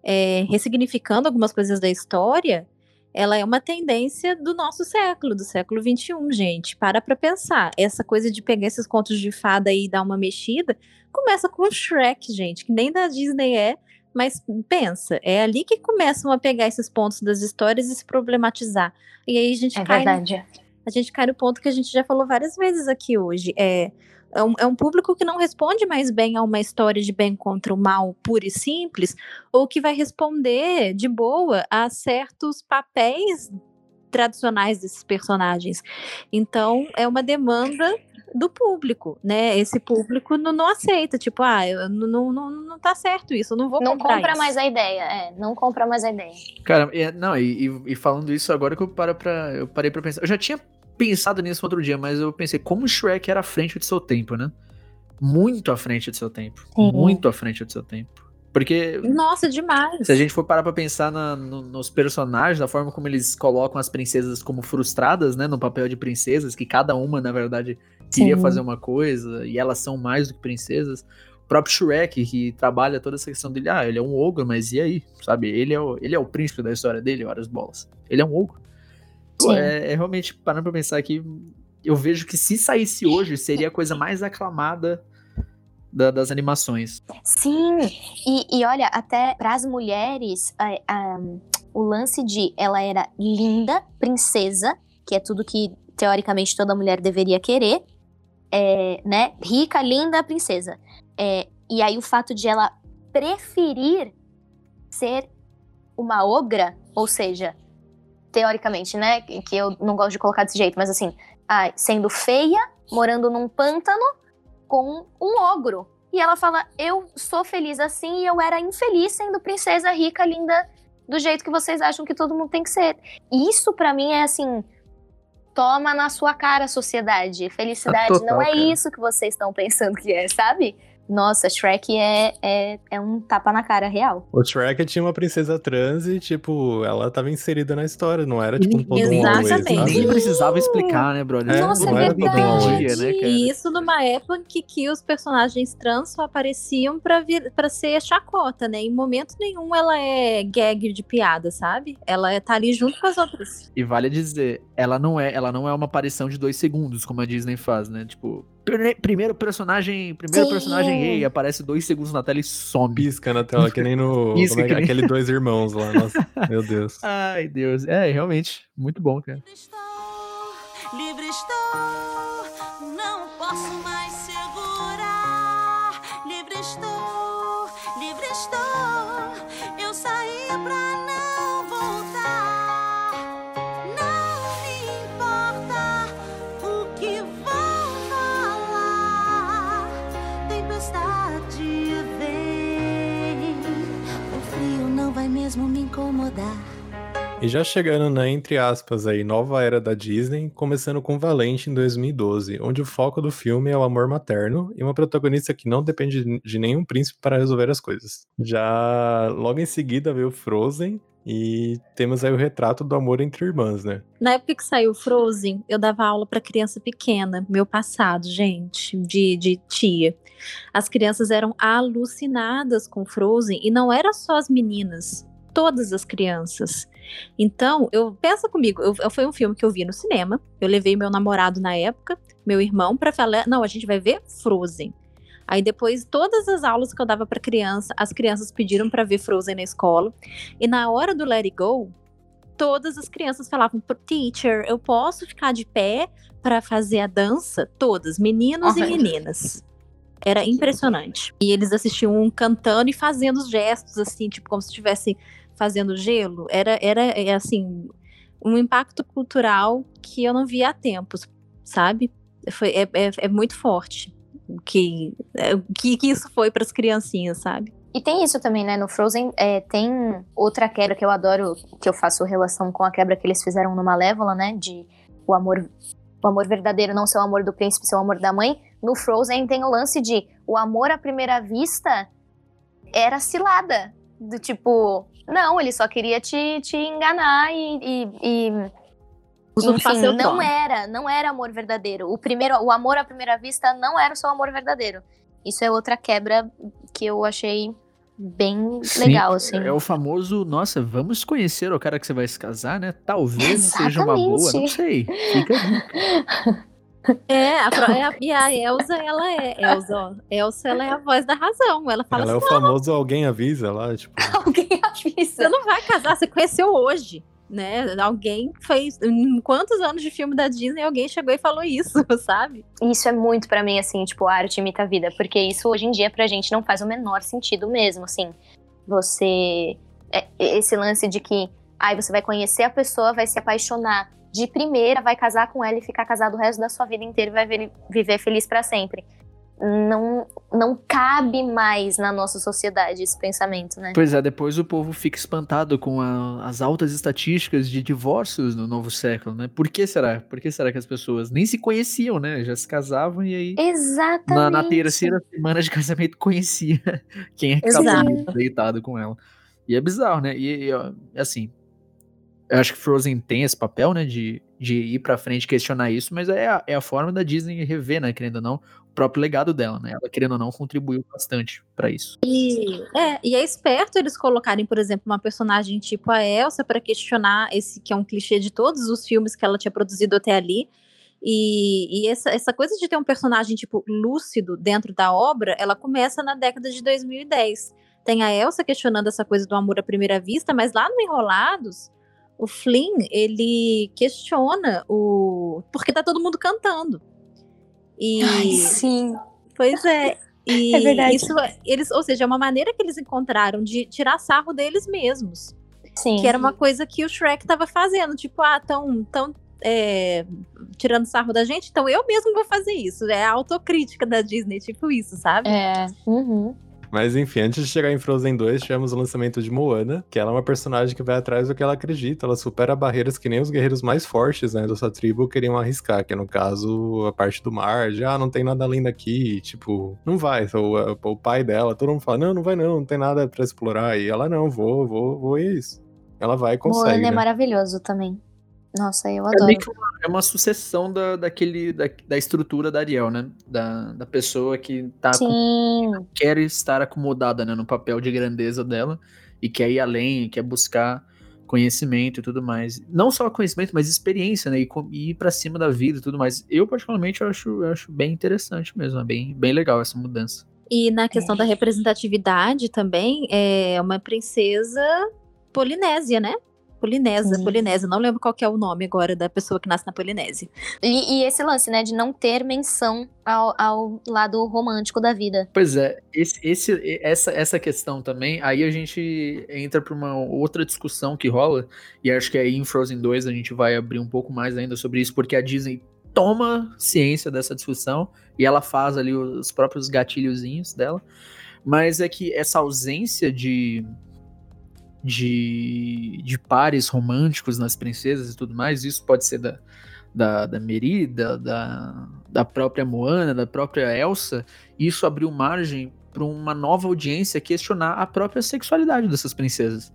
é, ressignificando algumas coisas da história, ela é uma tendência do nosso século, do século XXI, gente. Para pra pensar. Essa coisa de pegar esses contos de fada e dar uma mexida, começa com o Shrek, gente, que nem da Disney é, Mas pensa, é ali que começam a pegar esses pontos das histórias e se problematizar. E aí a gente É cai. verdade. A gente cai no ponto que a gente já falou várias vezes aqui hoje. É, é, um, é um público que não responde mais bem a uma história de bem contra o mal pura e simples, ou que vai responder de boa a certos papéis tradicionais desses personagens. Então, é uma demanda do público, né? Esse público não, não aceita, tipo, ah, eu, não, não, não, não tá certo isso, eu não vou Não comprar compra isso. mais a ideia, é, não compra mais a ideia. Cara, é, não, e, e- e falando isso agora que eu, paro pra, eu parei pra pensar. Eu já tinha pensado nisso outro dia, mas eu pensei, como o Shrek era à frente de seu tempo, né? Muito à frente de seu tempo. Sim. Muito à frente de seu tempo. Porque Nossa, demais. se a gente for parar pra pensar na- no- nos personagens, da forma como eles colocam as princesas como frustradas, né? No papel de princesas, que cada uma, na verdade, queria Sim. fazer uma coisa, e elas são mais do que princesas. O próprio Shrek, que trabalha toda essa questão dele, ah, ele é um ogro, mas e aí? Sabe? Ele é o, ele é o príncipe da história dele, várias bolas. Ele é um ogro. Pô, é, é realmente, parando pra pensar aqui, eu vejo que se saísse hoje, seria a coisa mais aclamada da- das animações. Sim, e, e olha, até para as mulheres, a- a- o lance de ela era linda, princesa, que é tudo que teoricamente toda mulher deveria querer, é, né? Rica, linda, princesa. É, e aí o fato de ela preferir ser uma ogra, ou seja, teoricamente, né? Que eu não gosto de colocar desse jeito, mas assim, ah, sendo feia, morando num pântano com um ogro. E ela fala: Eu sou feliz assim e eu era infeliz sendo princesa rica, linda, do jeito que vocês acham que todo mundo tem que ser. Isso pra mim é assim. Toma na sua cara, sociedade. Felicidade Total, não é cara. isso que vocês estão pensando que é, sabe? Nossa, Shrek é, é, é um tapa na cara real. O Shrek tinha uma princesa trans e, tipo, ela tava inserida na história, não era, tipo, um todo Exatamente. always, Nem precisava explicar, né, brother? É, Nossa, não é um verdade. always. né, cara? E isso numa época que, que os personagens trans só apareciam pra, vir, pra ser chacota, né? Em momento nenhum ela é gag de piada, sabe? Ela é- tá ali junto com as outras. E vale dizer, ela não é, ela não é uma aparição de dois segundos, como a Disney faz, né? Tipo, primeiro personagem, primeiro Sim. personagem rei, aparece dois segunos na tela e some. Pisca na tela, que nem no. Pisca como é que- nem- Aquele dois irmãos lá. Nossa, meu Deus. Ai, Deus. É, realmente, muito bom, cara. Livre estou, não posso E já chegando na, entre aspas, aí, nova era da Disney, começando com Valente em 2012, onde o foco do filme é o amor materno e uma protagonista que não depende de- nenhum príncipe para resolver as coisas. Já logo em seguida veio Frozen e temos aí o retrato do amor entre irmãs, né? Na época que saiu Frozen, eu dava aula pra criança pequena, meu passado, gente, de, de tia. As crianças eram alucinadas com Frozen e não era só as meninas, todas as crianças. Então, eu pensa comigo, eu, foi um filme que eu vi no cinema. Eu levei meu namorado na época, meu irmão, pra falar, não, a gente vai ver Frozen. Aí depois, todas as aulas que eu dava pra criança, as crianças pediram pra ver Frozen na escola. E na hora do Let It Go, todas as crianças falavam, teacher, eu posso ficar de pé para fazer a dança? Todas, meninos e Ai. meninas. Era impressionante. E eles assistiam um cantando e fazendo os gestos, assim, tipo, como se estivesse fazendo gelo. Era, era é, assim, um impacto cultural que eu não via há tempos, sabe? Foi, é, é, é muito forte o que, é, que, que isso foi para as criancinhas, sabe? E tem isso também, né? No Frozen é, tem outra quebra que eu adoro, que eu faço relação com a quebra que eles fizeram no Malévola, né? De o amor, o amor verdadeiro não ser o amor do príncipe, ser o amor da mãe. No Frozen tem o lance de o amor à primeira vista era cilada. Do tipo, não, ele só queria te, te enganar e. e, e Usurpar enfim, não trono. era, não era amor verdadeiro. O primeiro, o amor à primeira vista não era o seu amor verdadeiro. Isso é outra quebra que eu achei bem legal, assim. É o famoso, nossa, vamos conhecer o cara que você vai se casar, né? Talvez seja uma boa, não Exatamente. sei. Fica a dica. É, a, é a, e a Elsa, ela é. Elsa, ó, Elsa, ela é a voz da razão. Ela fala ela assim, é o famoso alguém avisa lá, tipo. alguém avisa. Você não vai casar, você conheceu hoje. Né? Alguém fez. Em quantos anos de filme da Disney alguém chegou e falou isso, sabe? Isso é muito para mim, assim, tipo, a arte imita a vida. Porque isso hoje em dia pra gente não faz o menor sentido mesmo, assim. Você. É, esse lance de que. Aí você vai conhecer a pessoa, vai se apaixonar de primeira, vai casar com ela e ficar casado o resto da sua vida inteira e vai viver feliz para sempre não, não cabe mais na nossa sociedade esse pensamento, né? Pois é, depois o povo fica espantado com a, as altas estatísticas de divórcios no novo século, né? Por que será? Por que será que as pessoas nem se conheciam, né? Já se casavam e aí. Exatamente. Na, na terceira semana de casamento conhecia quem é que estava deitado com ela. E é bizarro, né? E, e assim, eu acho que Frozen tem esse papel, né? De, de ir pra frente questionar isso, mas é a, é a forma da Disney rever, né? Querendo ou não, próprio legado dela, né? Ela, querendo ou não, contribuiu bastante para isso. E é, e é esperto eles colocarem, por exemplo, uma personagem tipo a Elsa para questionar esse que é um clichê de todos os filmes que ela tinha produzido até ali. E, e essa, essa coisa de ter um personagem, tipo, lúcido dentro da obra, ela começa na década de 2010. Tem a Elsa questionando essa coisa do amor à primeira vista, mas lá no Enrolados, o Flynn, ele questiona o... Porque tá todo mundo cantando. E... Ai, sim. Pois é. E é verdade. Isso, eles, ou seja, é uma maneira que eles encontraram de tirar sarro deles mesmos. Sim. Que era uma coisa que o Shrek tava fazendo. Tipo, ah, tão, tão é, tirando sarro da gente, então eu mesmo vou fazer isso. É a autocrítica da Disney, tipo isso, sabe? É. Uhum. Mas enfim, antes de chegar em Frozen 2, tivemos o lançamento de Moana, que ela é uma personagem que vai atrás do que ela acredita. Ela supera barreiras que nem os guerreiros mais fortes, né, da sua tribo queriam arriscar, que é no caso a parte do mar, de ah, não tem nada além daqui, tipo, não vai. O, o pai dela, todo mundo fala, não, não vai não, não tem nada para explorar. E ela, não, vou, vou, vou, e é isso. Ela vai e consegue. Moana é né? maravilhoso também. Nossa, eu adoro. É, uma, é uma sucessão da, daquele, da, da estrutura da Ariel, né? Da, da pessoa que tá com, quer estar acomodada né, no papel de grandeza dela e quer ir além, quer buscar conhecimento e tudo mais. Não só conhecimento, mas experiência, né? E, e ir para cima da vida e tudo mais. Eu, particularmente, eu acho, eu acho bem interessante mesmo. É bem, bem legal essa mudança. E na questão é. da representatividade também, é uma princesa polinésia, né? Polinésia, Sim. Polinésia, não lembro qual é o nome agora da pessoa que nasce na Polinésia. E, e esse lance, né, de não ter menção ao, ao, lado romântico da vida. Pois é, esse, esse, essa, essa questão também, aí a gente entra para uma outra discussão que rola, e acho que aí em Frozen 2 a gente vai abrir um pouco mais ainda sobre isso, porque a Disney toma ciência dessa discussão e ela faz ali os próprios gatilhozinhos dela, mas é que essa ausência de de, de pares românticos nas princesas e tudo mais. Isso pode ser da, da, da Merida, da, da própria Moana, da própria Elsa. Isso abriu margem para uma nova audiência questionar a própria sexualidade dessas princesas.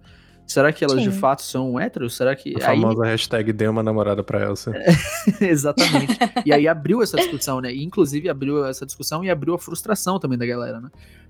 Será que elas Sim. de fato são héteros? Será que. A famosa hashtag deu uma namorada pra Elsa. Exatamente. e aí abriu essa discussão, né? E, inclusive abriu essa discussão e abriu a frustração também da galera, né?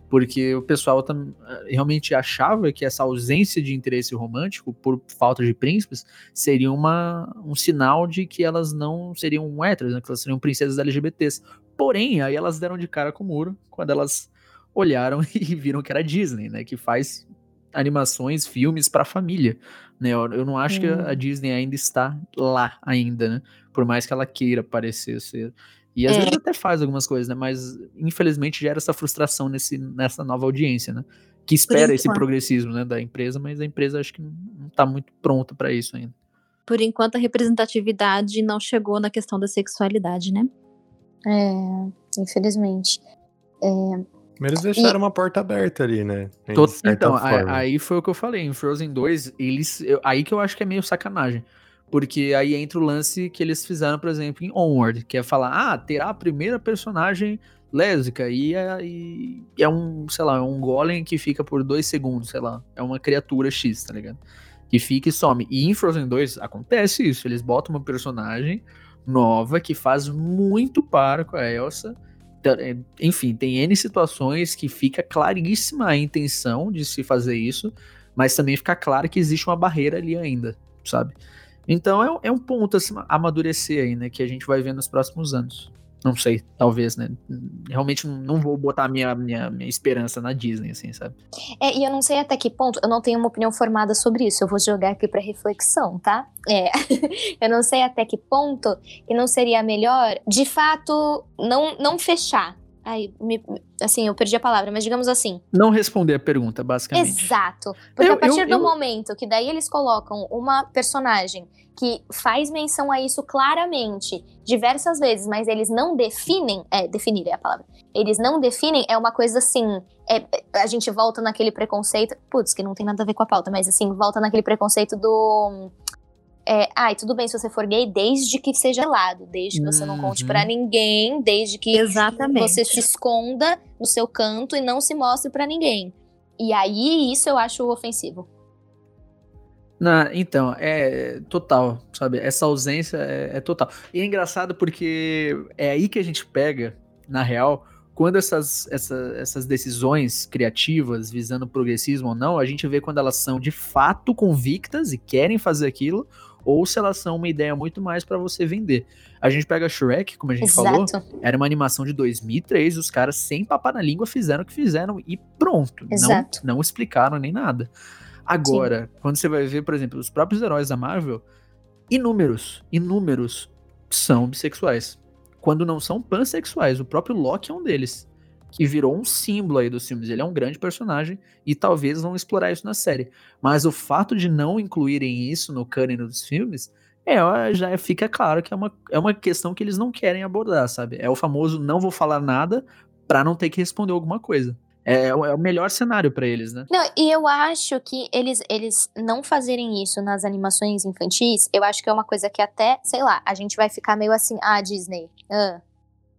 Porque o pessoal tam, realmente achava que essa ausência de interesse romântico por falta de príncipes seria uma, um sinal de que elas não seriam héteros, né, que elas seriam princesas LGBTs. Porém, aí elas deram de cara com o muro quando elas olharam e viram que era Disney, né, que faz animações, filmes para família, né? Eu, eu não acho hum. que a Disney ainda está lá ainda, né? Por mais que ela queira parecer ser e às é. vezes até faz algumas coisas, né? Mas infelizmente gera essa frustração nesse, nessa nova audiência, né? Que espera esse progressismo né, da empresa, mas a empresa acho que não está muito pronta para isso ainda. Por enquanto a representatividade não chegou na questão da sexualidade, né? É, infelizmente. É, eles deixaram e... uma porta aberta ali, né? então, aí foi o que eu falei. Em Frozen 2, eles. Eu, aí que eu acho que é meio sacanagem. Porque aí entra o lance que eles fizeram, por exemplo, em Onward, que é falar, ah, terá a primeira personagem lésbica e é, e é um, sei lá, é um golem que fica por dois segundos, sei lá, é uma criatura X, tá ligado? Que fica e some. E em Frozen 2 acontece isso, eles botam uma personagem nova que faz muito par com a Elsa. É, enfim, tem N situações que fica claríssima a intenção de se fazer isso, mas também fica claro que existe uma barreira ali ainda, sabe? Então é, é um ponto assim, a amadurecer aí, né? Que a gente vai ver nos próximos anos. Não sei, talvez, né? Realmente não vou botar minha, minha, minha esperança na Disney, assim, sabe? É, e eu não sei até que ponto, eu não tenho uma opinião formada sobre isso, eu vou jogar aqui para reflexão, tá? É, eu não sei até que ponto que não seria melhor, de fato, não, não fechar. Ai, me, assim, eu perdi a palavra, mas digamos assim. Não responder a pergunta, basicamente. Exato. Porque eu, a partir eu, do eu... momento que daí eles colocam uma personagem que faz menção a isso claramente diversas vezes, mas eles não definem, é, definir é a palavra. Eles não definem, é uma coisa assim, é, a gente volta naquele preconceito, putz, que não tem nada a ver com a pauta, mas assim, volta naquele preconceito do é, ai, tudo bem se você for gay, desde que seja lado, desde que você não conte para uhum. ninguém, desde que Exatamente. você se esconda no seu canto e não se mostre para ninguém. E aí, isso eu acho ofensivo. Então, é total, sabe? Essa ausência é, é, total. E é engraçado porque é aí que a gente pega, na real, quando essas, essa, essas decisões criativas visando progressismo ou não, a gente vê quando elas são de fato convictas e querem fazer aquilo, ou se elas são uma ideia muito mais para você vender. A gente pega Shrek, como a gente Exato. falou, era uma animação de 2003, os caras sem papar na língua fizeram o que fizeram e pronto. Exato. Não, não explicaram nem nada. Agora, Sim. quando você vai ver, por exemplo, os próprios heróis da Marvel, inúmeros, inúmeros são bissexuais. Quando não são pansexuais, o próprio Loki é um deles, que virou um símbolo aí dos filmes. Ele é um grande personagem e talvez vão explorar isso na série. Mas o fato de não incluírem isso no cânone dos filmes, é, já fica claro que é uma, é uma questão que eles não querem abordar, sabe? É o famoso não vou falar nada para não ter que responder alguma coisa. É, é, o melhor cenário para eles, né? Não, e eu acho que eles, eles não fazerem isso nas animações infantis, eu acho que é uma coisa que até, sei lá, a gente vai ficar meio assim, ah, Disney, ah,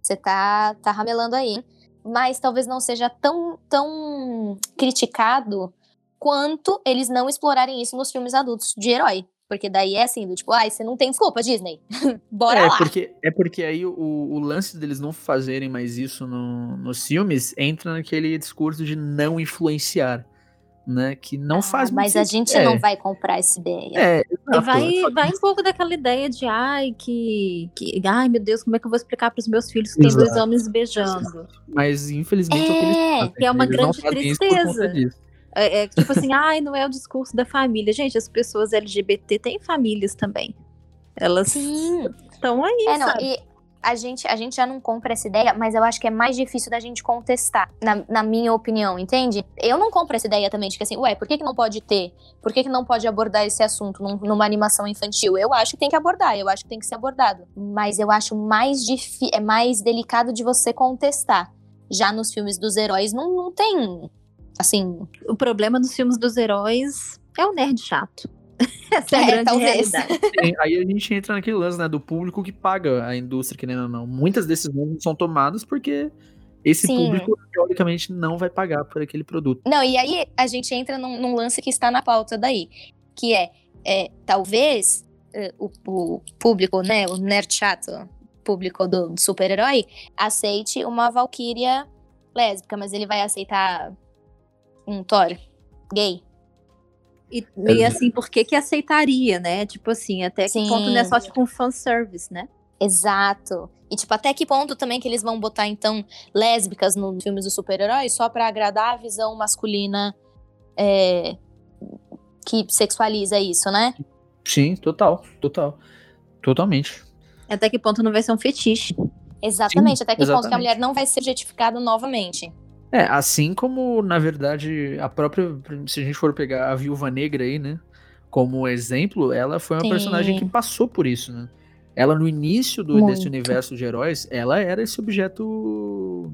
você tá, tá ramelando aí. Mas talvez não seja tão, tão criticado quanto eles não explorarem isso nos filmes adultos de herói. Porque daí é assim, do tipo, ai, você não tem desculpa, Disney. Bora é, lá. Porque, é porque aí o, o lance deles não fazerem mais isso no, nos filmes entra naquele discurso de não influenciar. Né, que não ah, faz Mas a gente é. não vai comprar essa ideia. É, vai, vai um pouco daquela ideia de ai, que, que. Ai, meu Deus, como é que eu vou explicar para os meus filhos que exato. tem dois homens beijando? Mas infelizmente é, é que é uma eles grande tristeza. É, é, tipo assim, ai, não é o discurso da família. Gente, as pessoas LGBT têm famílias também. Elas estão aí, é, não, e a gente, a gente já não compra essa ideia, mas eu acho que é mais difícil da gente contestar, na, na minha opinião, entende? Eu não compro essa ideia também de que assim, ué, por que, que não pode ter? Por que, que não pode abordar esse assunto num, numa animação infantil? Eu acho que tem que abordar, eu acho que tem que ser abordado. Mas eu acho mais difícil, é mais delicado de você contestar. Já nos filmes dos heróis não, não tem Assim, o problema dos filmes dos heróis é o nerd chato. Essa é, a é, grande talvez. realidade. aí a gente entra naquele lance, né, do público que paga a indústria, querendo ou não. Muitas decisões não são tomadas porque esse Sim. público, teoricamente, não vai pagar por aquele produto. Não, e aí a gente entra num, num lance que está na pauta daí, que é, é talvez uh, o, o, público, né, o nerd chato, público do, do super-herói, aceite uma Valkyria lésbica, mas ele vai aceitar um Thor gay. E, e assim, por que que aceitaria, né? Tipo assim, até que Sim. ponto não é só tipo um fanservice, né? Exato. E, tipo, até que ponto também que eles vão botar, então, lésbicas nos filmes dos super-heróis só para agradar a visão masculina é, que sexualiza isso, né? Sim, total, total. Totalmente. Até que ponto não vai ser um fetiche. Exatamente, Sim, até que exatamente. ponto que a mulher não vai ser objetificada novamente. É, assim como, na verdade, a própria. Se a gente for pegar a Viúva Negra aí, né? Como exemplo, ela foi uma Sim. personagem que passou por isso, né? Ela, no início do, desse universo de heróis, ela era esse objeto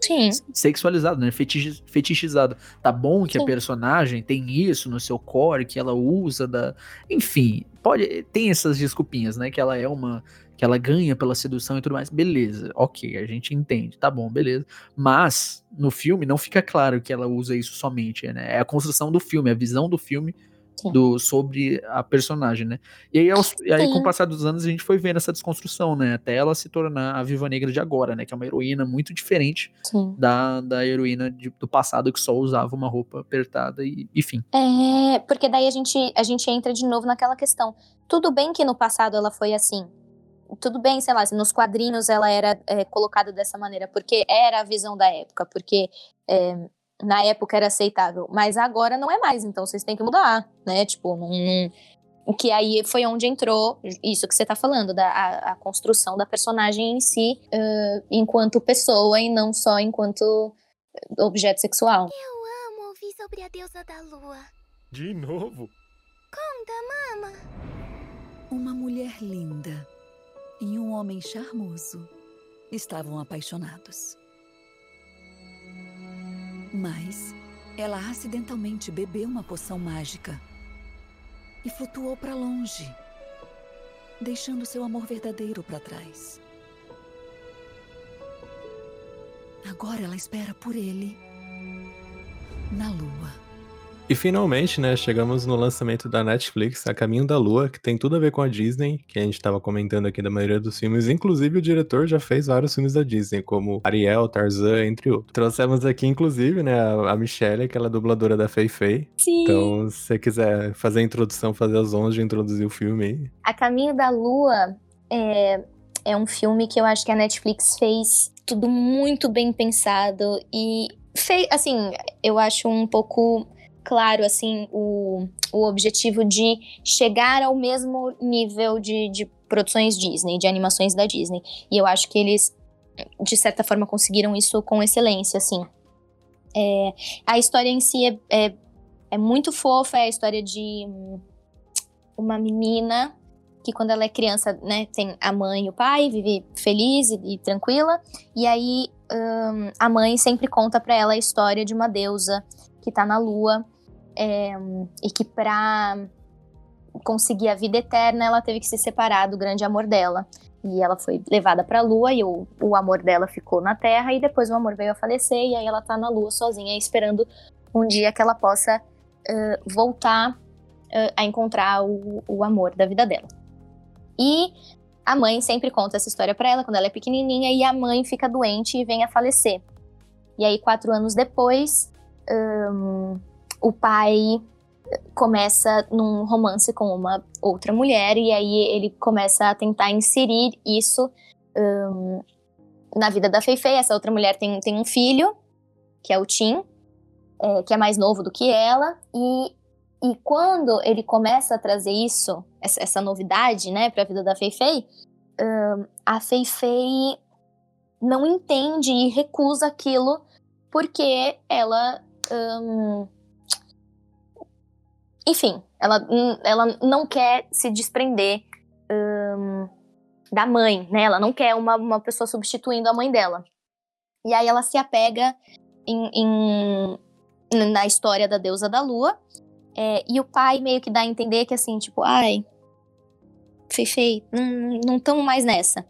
Sim. sexualizado, né? Fetich, fetichizado. Tá bom que Sim. a personagem tem isso no seu core, que ela usa da. Enfim, pode. Tem essas desculpinhas, né? Que ela é uma que ela ganha pela sedução e tudo mais. Beleza, ok, a gente entende, tá bom, beleza. Mas no filme não fica claro que ela usa isso somente, né? É a construção do filme, a visão do filme do sobre a personagem, né? E aí, aos, e aí com o passar dos anos, a gente foi vendo essa desconstrução, né? Até ela se tornar a Viva Negra de agora, né? Que é uma heroína muito diferente da, da heroína de, do passado que só usava uma roupa apertada e enfim. É, porque daí a gente, a gente entra de novo naquela questão. Tudo bem que no passado ela foi assim. Tudo bem, sei lá, nos quadrinhos ela era é, colocada dessa maneira, porque era a visão da época, porque é, na época era aceitável, mas agora não é mais, então vocês têm que mudar, né? Tipo, não, que aí foi onde entrou isso que você tá falando, da a, a construção da personagem em si, uh, enquanto pessoa e não só enquanto objeto sexual. Eu amo ouvir sobre a deusa da lua. De novo? Conta, mama. Uma mulher linda e um homem charmoso estavam apaixonados. Mas ela acidentalmente bebeu uma poção mágica e flutuou para longe, deixando seu amor verdadeiro para trás. Agora ela espera por ele na lua. E finalmente, né, chegamos no lançamento da Netflix, A Caminho da Lua, que tem tudo a ver com a Disney, que a gente estava comentando aqui da maioria dos filmes. Inclusive, o diretor já fez vários filmes da Disney, como Ariel, Tarzan, entre outros. Trouxemos aqui, inclusive, né, a, Michelle, aquela dubladora da Fei Fei. Sim. Então, se você quiser fazer a introdução, fazer as ondas de introduzir o filme aí. A Caminho da Lua é, é um filme que eu acho que a Netflix fez tudo muito bem pensado e fez, assim, eu acho um pouco claro assim o, o objetivo de chegar ao mesmo nível de, de produções Disney, de animações da Disney. E eu acho que eles, de certa forma, conseguiram isso com excelência, assim. É, a história em si é, é, é, muito fofa, é a história de uma menina que quando ela é criança, né, tem a mãe e o pai, vive feliz e, e tranquila, e aí um, a mãe sempre conta para ela a história de uma deusa que tá na lua é, e que para conseguir a vida eterna ela teve que se separar do grande amor dela. E ela foi levada para a lua e o, o amor dela ficou na terra e depois o amor veio a falecer e aí ela tá na lua sozinha esperando um dia que ela possa uh, voltar uh, a encontrar o, o amor da vida dela. E a mãe sempre conta essa história para ela quando ela é pequenininha e a mãe fica doente e vem a falecer. E aí, quatro anos depois, um, o pai começa num romance com uma outra mulher e aí ele começa a tentar inserir isso um, na vida da Feifei. Essa outra mulher tem, tem um filho, que é o Tim, é, que é mais novo do que ela, e, e quando ele começa a trazer isso, essa, essa novidade, né, para a vida da Feifei, um, a Feifei não entende e recusa aquilo porque ela um, enfim, ela, ela não quer se desprender um, da mãe, né? Ela não quer uma, uma pessoa substituindo a mãe dela. E aí ela se apega em, em na história da deusa da lua. É, e o pai meio que dá a entender que assim, tipo, ai, Feifei, não estão mais nessa.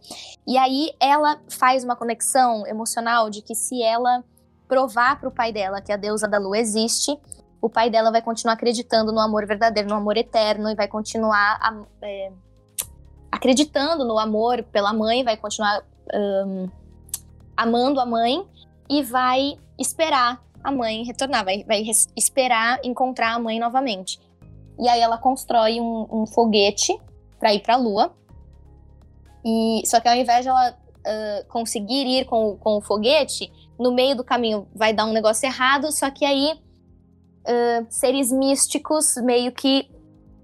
E aí ela faz uma conexão emocional de que se ela provar para o pai dela que a deusa da lua existe, o pai dela vai continuar acreditando no amor verdadeiro, no amor eterno, e vai continuar é, acreditando no amor pela mãe, vai continuar um, amando a mãe e vai esperar a mãe retornar, vai, vai esperar encontrar a mãe novamente. E aí ela constrói um, um foguete para ir para a Lua. E só que ao invés de ela uh, conseguir ir com, com o foguete, no meio do caminho vai dar um negócio errado, só que aí seres místicos meio que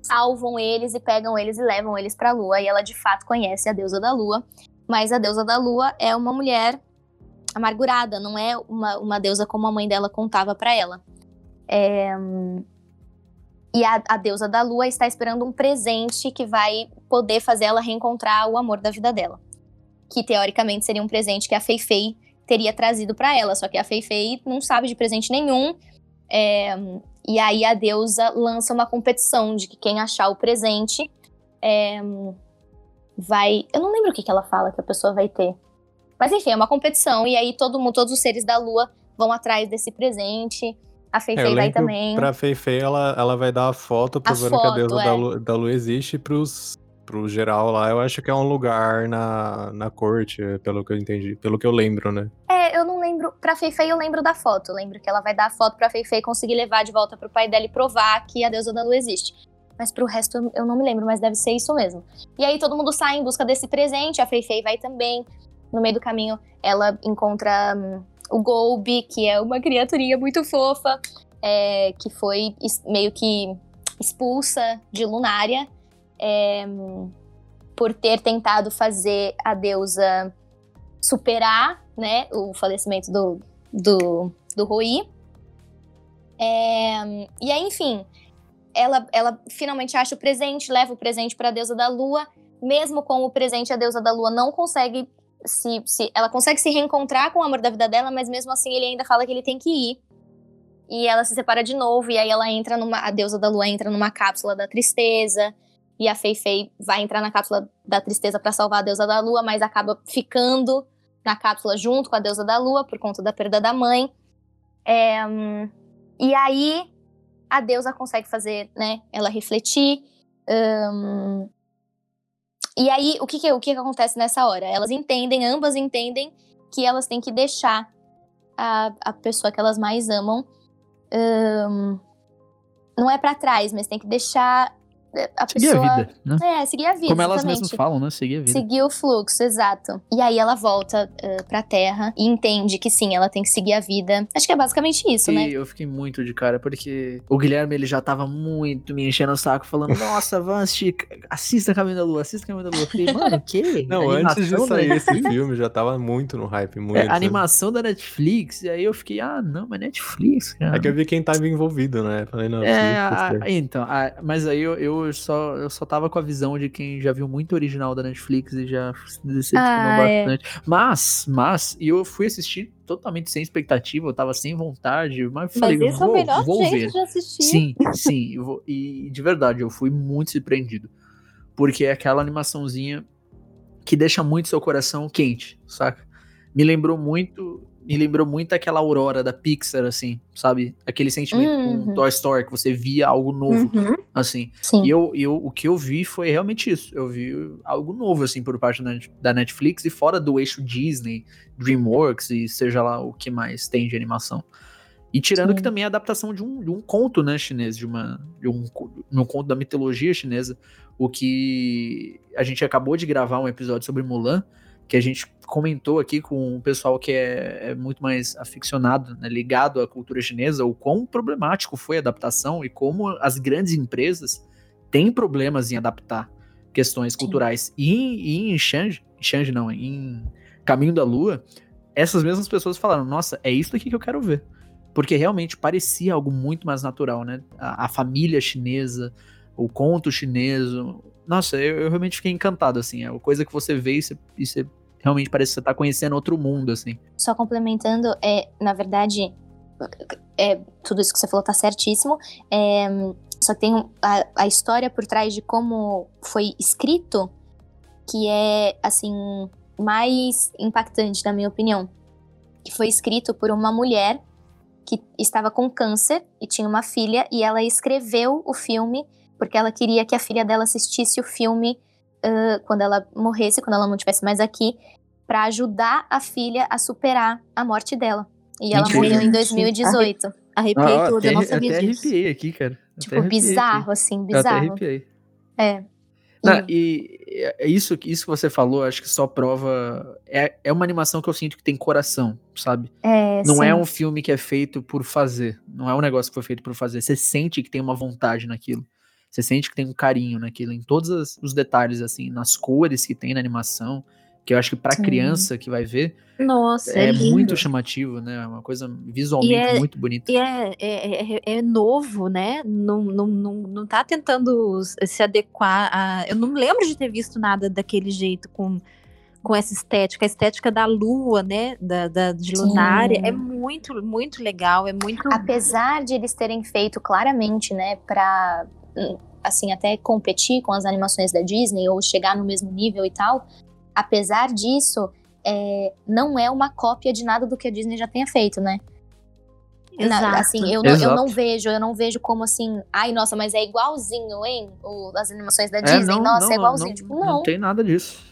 salvam eles e pegam eles e levam eles para a lua. E ela de fato conhece a deusa da lua. Mas a deusa da lua é uma mulher amargurada, não é uma, uma deusa como a mãe dela contava para ela. É, e a, a, deusa da lua está esperando um presente que vai poder fazer ela reencontrar o amor da vida dela. Que teoricamente seria um presente que a Fei Fei teria trazido para ela, só que a Fei Fei não sabe de presente nenhum é, e aí a deusa lança uma competição de que quem achar o presente é, vai. Eu não lembro o que, que ela fala que a pessoa vai ter. Mas enfim, é uma competição, e aí todo mundo, todos os seres da lua vão atrás desse presente. A A Fei É, vai também. Pra Fei Fei, ela, ela vai dar a foto provando que a foto, deusa é. da, lua, da lua existe pros, pro geral lá. Eu acho que é um lugar na, na corte, pelo que eu entendi. Pelo que eu lembro, né? É, eu não lembro. Pra Fei Fei eu lembro da foto. Eu lembro que ela vai dar a foto pra Fei Fei conseguir levar de volta pro pai dela e provar que a deusa da lua existe. Mas pro resto eu- não me lembro, mas deve ser isso mesmo. E aí todo mundo sai em busca desse presente, a Fei Fei vai também. No meio do caminho, ela encontra hum, o Golby, que é uma criaturinha muito fofa, é, que foi meio que expulsa de Lunária é, por ter tentado fazer a deusa superar né, o falecimento do, do, do Rui. É, e aí, enfim, ela, ela finalmente acha o presente, leva o presente para a deusa da lua. Mesmo com o presente, a deusa da lua não consegue se, se. Ela consegue se reencontrar com o amor da vida dela, mas mesmo assim ele ainda fala que ele tem que ir. E ela se separa de novo, e aí ela entra numa. A deusa da lua entra numa cápsula da tristeza. E a Fei Fei vai entrar na cápsula da tristeza para salvar a deusa da lua, mas acaba ficando na cápsula junto com a deusa da lua por conta da perda da mãe. É, hum, e aí a deusa consegue fazer, né, ela refletir. hum, e aí o que que, o que que acontece nessa hora? Elas entendem, ambas entendem que elas têm que deixar a, a pessoa que elas mais amam. hum, não é pra trás, mas tem que deixar a Seguir pessoa. a vida, né? É, seguir a vida. Como elas exatamente. mesmas falam, né? Seguir a vida. Seguir o fluxo, exato. E aí ela volta uh, pra Terra e entende que sim, ela tem que seguir a vida. Acho que é basicamente isso, E né? eu fiquei muito de cara, porque o Guilherme ele já tava muito me enchendo o saco, falando: Nossa, Vance, assista Caminho da Lua, assista Caminho da Lua. Eu falei, mano, o quê? Não, antes de sair esse filme, já tava muito no hype, muito. É, animação da Netflix, e aí eu fiquei, ah, não, mas Netflix, cara. É que eu vi quem tava envolvido, né? Falei, não, É, a- então, a- mas aí eu, eu só, eu só tava com a visão de quem já viu muito original da Netflix e já se decepcionou Ah, é. bastante. Mas, mas, e eu fui assistir totalmente sem expectativa, eu tava sem vontade, mas eu falei, Mas esse é o vou, melhor vou jeito ver. de assistir. Sim, sim, eu vou- e de verdade, eu fui muito surpreendido. Porque é aquela animaçãozinha que deixa muito seu coração quente, saca? Me lembrou muito, me lembrou muito aquela aurora da Pixar, assim, sabe? Aquele sentimento Uhum. com Toy Story, que você via algo novo, Uhum. assim. Sim. E eu, eu, o que eu vi foi realmente isso. Eu vi algo novo, assim, por parte da Net- da Netflix e fora do eixo Disney, DreamWorks e seja lá o que mais tem de animação. E tirando Sim. que também é a adaptação de um, de um conto, né, chinês, de uma de um, de um conto da mitologia chinesa, o que a gente acabou de gravar um episódio sobre Mulan, que a gente comentou aqui com o pessoal que é, é muito mais aficionado, né, ligado à cultura chinesa, o quão problemático foi a adaptação e como as grandes empresas têm problemas em adaptar questões culturais. E, em- e em Shang, Shang não, em Caminho da Lua, essas mesmas pessoas falaram, nossa, é isso aqui que eu quero ver. Porque realmente parecia algo muito mais natural, né? A, a família chinesa, o conto chinês. Nossa, eu, eu realmente fiquei encantado, assim. É uma coisa que você vê e você, e você realmente parece que você tá conhecendo outro mundo, assim. Só complementando, é, na verdade, é, tudo isso que você falou tá certíssimo. É, só tem a, a história por trás de como foi escrito que é, assim, mais impactante, na minha opinião. Que foi escrito por uma mulher que estava com câncer e tinha uma filha, e ela escreveu o filme porque ela queria que a filha dela assistisse o filme ah, quando ela morresse, quando ela não estivesse mais aqui, para ajudar a filha a superar a morte dela. E ela Incrível. morreu em 2018. Arrepiei Ah, tudo, até, eu não até sabia disso. arrepiei aqui, cara. Até Tipo, arrepiei bizarro, aqui. assim, Eu até bizarro. arrepiei. É. Não, e é isso, que- isso que você falou, acho que só prova. É, é uma animação que eu sinto que tem coração, sabe? É, Não sim. é um filme que é feito por fazer. Não é um negócio que foi feito por fazer. Você sente que tem uma vontade naquilo. Você sente que tem um carinho naquilo, em todos as- os detalhes, assim, nas cores que tem na animação. Que eu acho que pra Sim. criança que vai ver, Nossa, é, é, lindo. muito chamativo, né? É uma coisa visualmente é- muito bonita. E é, é, é- é novo, né? Não, não, não, não tá tentando se adequar a. Eu não lembro de ter visto nada daquele jeito com, com essa estética. A estética da lua, né? Da, da, de Sim. lunária. É muito, muito legal. É muito. Apesar de eles terem feito claramente, né, pra, hum, assim, até competir com as animações da Disney ou chegar no mesmo nível e tal, apesar disso, é, não é uma cópia de nada do que a Disney já tenha feito, né? Na- Exato. assim, eu não, eu não vejo, eu não vejo como assim, ai, nossa, mas é igualzinho, hein? O, as animações da É, Disney, não, nossa, não, é igualzinho. não, tipo, não não. tem nada disso.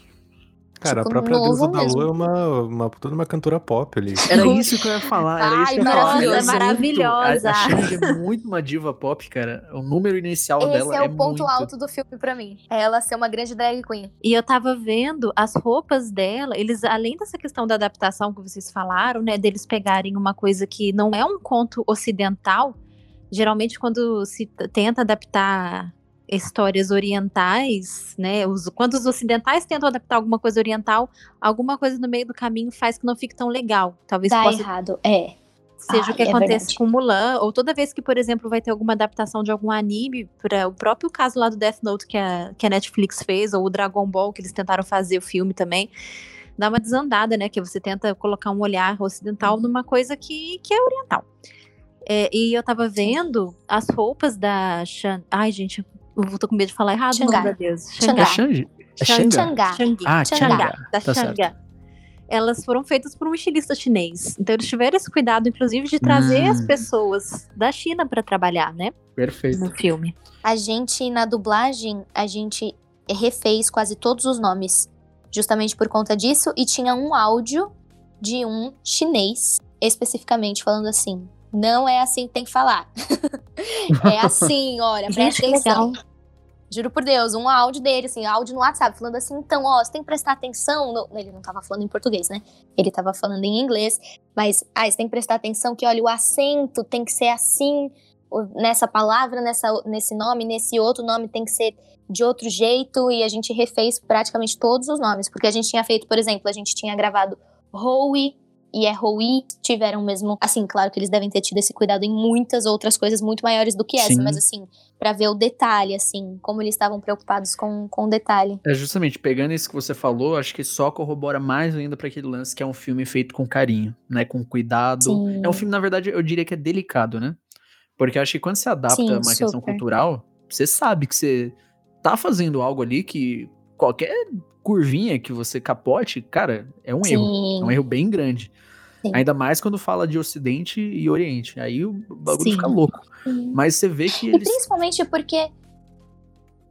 Cara, Tipo, a própria deusa da mesmo. lua é uma, uma toda uma cantora pop ali. Era isso que eu ia falar. Era isso Ai, que eu ia falar. maravilhosa, Ela é muito- maravilhosa. A, a é muito uma diva pop, cara. O número inicial Esse dela é o ponto muito... alto do filme pra mim. É ela ser uma grande drag queen. E eu tava vendo as roupas dela, eles, além dessa questão da adaptação que vocês falaram, né, deles pegarem uma coisa que não é um conto ocidental, geralmente quando se tenta adaptar histórias orientais, né, os, quando os ocidentais tentam adaptar alguma coisa oriental, alguma coisa no meio do caminho faz que não fique tão legal. Talvez Dá possa errado, é. seja Ah, o que é acontece verdade. com Mulan, ou toda vez que, por exemplo, vai ter alguma adaptação de algum anime, para o próprio caso lá do Death Note que a, que a Netflix fez, ou o Dragon Ball, que eles tentaram fazer o filme também, dá uma desandada, né? Que você tenta colocar um olhar ocidental numa coisa que, que é oriental. É, e eu tava vendo as roupas da Shan... Ai, gente, eu tô com medo de falar errado o nome Xangá. da deusa. Xangá. É? É Xang- Xanga? Xangá. Ah, Xangá. Da Tá certo. Xangá. Elas foram feitas por um estilista chinês. Então eles tiveram esse cuidado, inclusive, de trazer Hum. as pessoas da China pra trabalhar, né? Perfeito. No filme. A gente, na dublagem, a gente refez quase todos os nomes. Justamente por conta disso. E tinha um áudio de um chinês, especificamente, falando assim. Não é assim que tem que falar. é assim, olha, Gente, presta que atenção. legal. Juro por Deus, um áudio dele, assim, áudio no WhatsApp, falando assim, então, ó, você tem que prestar atenção. No... Ele não tava falando em português, né? Ele tava falando em inglês, mas, ah, você tem que prestar atenção que, olha, o acento tem que ser assim, nessa palavra, nessa, nesse nome, nesse outro nome tem que ser de outro jeito, e a gente refez praticamente todos os nomes, porque a gente tinha feito, por exemplo, a gente tinha gravado Howie e é Howie, tiveram mesmo, assim, claro que eles devem ter tido esse cuidado em muitas outras coisas muito maiores do que essa, Sim. mas assim, pra ver o detalhe, assim, como eles estavam preocupados com, com o detalhe. É justamente, pegando isso que você falou, acho que só corrobora mais ainda pra aquele lance que é um filme feito com carinho, né? Com cuidado. Sim. É um filme, na verdade, eu diria que é delicado, né? Porque acho que quando você adapta Sim, uma questão super. cultural, você sabe que você tá fazendo algo ali que qualquer curvinha que você capote, cara, é um erro. Sim. É um erro bem grande. Sim. Ainda mais quando fala de Ocidente e Oriente. Aí o bagulho Sim. fica louco. Sim. Mas você vê que E eles. principalmente porque.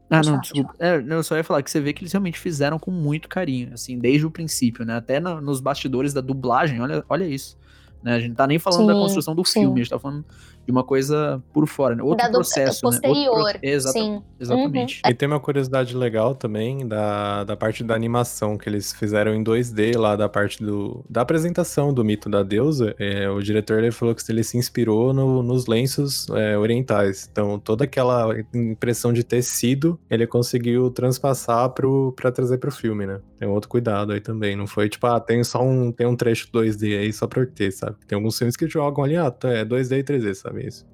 Ah, não, desculpa. É, eu só ia falar que você vê que eles realmente fizeram com muito carinho, assim, desde o princípio, né? Até na- nos bastidores da dublagem, olha, olha isso. Né? A gente não tá nem falando da construção do filme, a gente tá falando de uma coisa por fora, né? Outro da processo, né? Outro posterior. pro- Exata- Sim. Uhum. Exatamente. E tem uma curiosidade legal também da, da parte da animação que eles fizeram em 2D lá da parte do, da apresentação do mito da deusa. É, o diretor ele falou que ele se inspirou no- nos lenços é, orientais. Então toda aquela impressão de tecido ele conseguiu transpassar pro, pra trazer pro filme, né? Tem um outro cuidado aí também. Não foi tipo, ah, tem só um, tem um trecho 2D aí só pra ter, sabe? Tem alguns filmes que jogam ali, ah, tá, é 2D e 3D, sabe isso?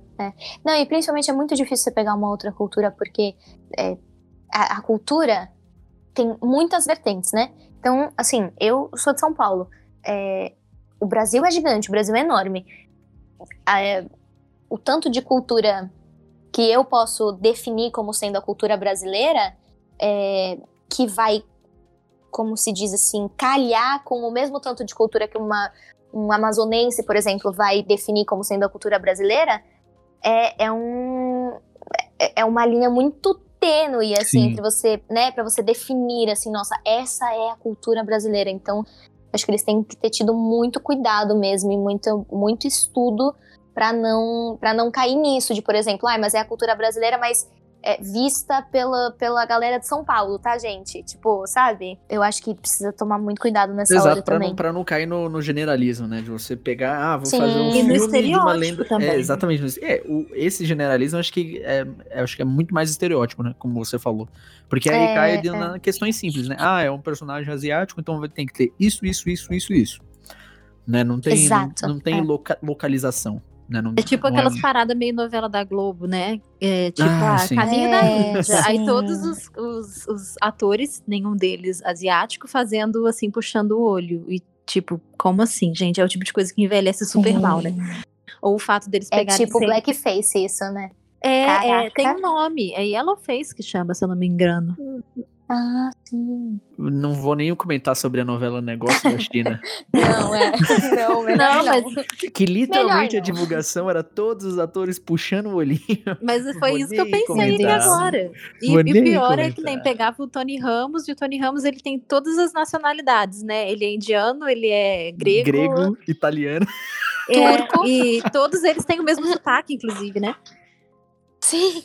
Não, e principalmente é muito difícil você pegar uma outra cultura, porque é, a, a cultura tem muitas vertentes, né? Então, assim, eu sou de São Paulo. é, o Brasil é gigante, o Brasil é enorme. Ah, é, o tanto de cultura que eu posso definir como sendo a cultura brasileira, é, que vai, como se diz assim, calhar com o mesmo tanto de cultura que uma, um amazonense, por exemplo, vai definir como sendo a cultura brasileira, é, é um é, é uma linha muito tênue assim Sim. entre você, né, para você definir assim, nossa, essa é a cultura brasileira. Então, acho que eles têm que ter tido muito cuidado mesmo e muito muito estudo para não para não cair nisso de, por exemplo, ah, mas é a cultura brasileira, mas é, vista pela, pela galera de São Paulo, tá, gente? Tipo, sabe? Eu acho que precisa tomar muito cuidado nessa hora Exato, pra também. não, pra não cair no, no generalismo, né? De você pegar, ah, vou Sim. fazer um E no filme de uma lenda. também. É, exatamente. É, o, esse generalismo acho que é, eu acho que é muito mais estereótipo, né? Como você falou. Porque aí É, cai de- é. na questões simples, né? Ah, é um personagem asiático, então tem que ter isso, isso, isso, isso, isso. Né? Não tem, Exato, não, não tem é. loca- localização. Né? Não, É tipo não aquelas paradas meio novela da Globo, né? É, tipo, Ah, a sim. Caminho É, da Índia. Aí sim. todos os, os, os atores, nenhum deles asiático, fazendo assim, puxando o olho. E tipo, como assim, gente? É o tipo de coisa que envelhece super Sim. mal, né? Ou o fato deles É pegarem. tipo sempre- blackface isso, né? É, é, tem um nome. É Yellowface que chama, se eu não me engano. Ah, sim. Não vou nem comentar sobre a novela Negócio da China. não, é. Não, Não, não. mas- que literalmente a divulgação era todos os atores puxando o olhinho. Mas foi isso que eu pensei comentar. agora. E, e o pior é que comentar. nem pegava o Tony Ramos, e o Tony Ramos ele tem todas as nacionalidades, né? Ele é indiano, ele é grego. Grego, italiano. é, turco. E todos eles têm o mesmo sotaque, inclusive, né? Sim.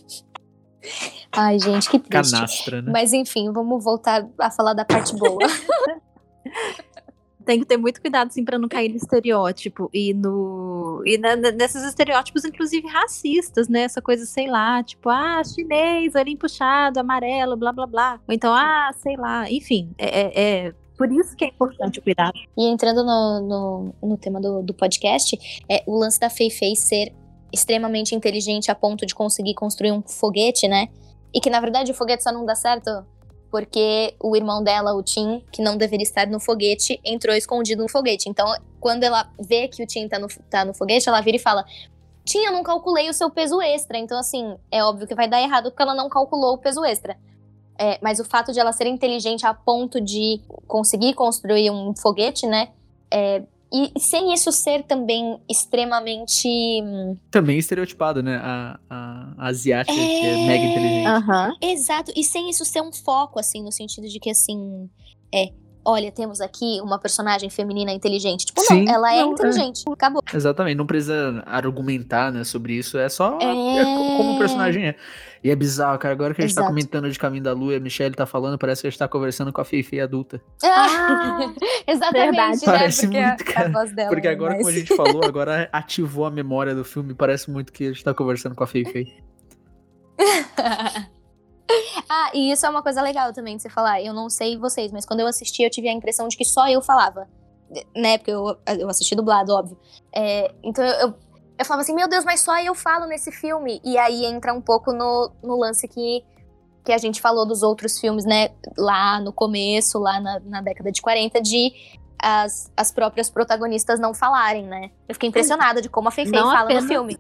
Ai, gente, que triste. Canastra, né? Mas enfim, vamos voltar a falar da parte boa. Tem que ter muito cuidado, assim, pra não cair no estereótipo. E no. E na- nesses estereótipos, inclusive, racistas, né? Essa coisa, sei lá, tipo, ah, chinês, olhinho puxado, amarelo, blá blá blá. Ou então, ah, sei lá. Enfim, é, é- é por isso que é importante o cuidado. E entrando no, no, no tema do, do podcast, é o lance da Fei Fei ser extremamente inteligente a ponto de conseguir construir um foguete, né? E que na verdade o foguete só não dá certo porque o irmão dela, o Tim, que não deveria estar no foguete, entrou escondido no foguete. Então, quando ela vê que o Tim tá no, tá no foguete, ela vira e fala: Tim, eu não calculei o seu peso extra. Então, assim, é óbvio que vai dar errado porque ela não calculou o peso extra. É, mas o fato de ela ser inteligente a ponto de conseguir construir um foguete, né? É, e sem isso ser também extremamente. hum, Também estereotipado, né? A, a, a asiática, que é mega inteligente. Aham. Exato, e sem isso ser um foco, assim, no sentido de que, assim, é, olha, temos aqui uma personagem feminina inteligente. Tipo, Sim, não, ela é não, é. inteligente, acabou. Exatamente, não precisa argumentar, né, sobre isso, é só É. é como o personagem é. E é bizarro, cara, agora que a gente tá Exato. comentando de Caminho da Lua e a Michelle tá falando, parece que a gente tá conversando com a Feifei adulta. Ah, exatamente, verdade. né? Parece porque a- muito, cara. a voz dela. Porque agora, mais- como a gente falou, agora ativou a memória do filme, parece muito que a gente tá conversando com a Feifei. ah, e isso é uma coisa legal também de você falar. Eu não sei vocês, mas quando eu assisti, eu tive a impressão de que só eu falava. Né? Porque eu, eu assisti dublado, óbvio. É, então eu, eu, eu falava assim, meu Deus, mas só eu falo nesse filme. E aí entra um pouco no, no lance que, que a gente falou dos outros filmes, né? Lá no começo, lá na, na década de 40, de as, as próprias protagonistas não falarem, né? Eu fiquei impressionada de como a Feifei Não fala apenas- no filme.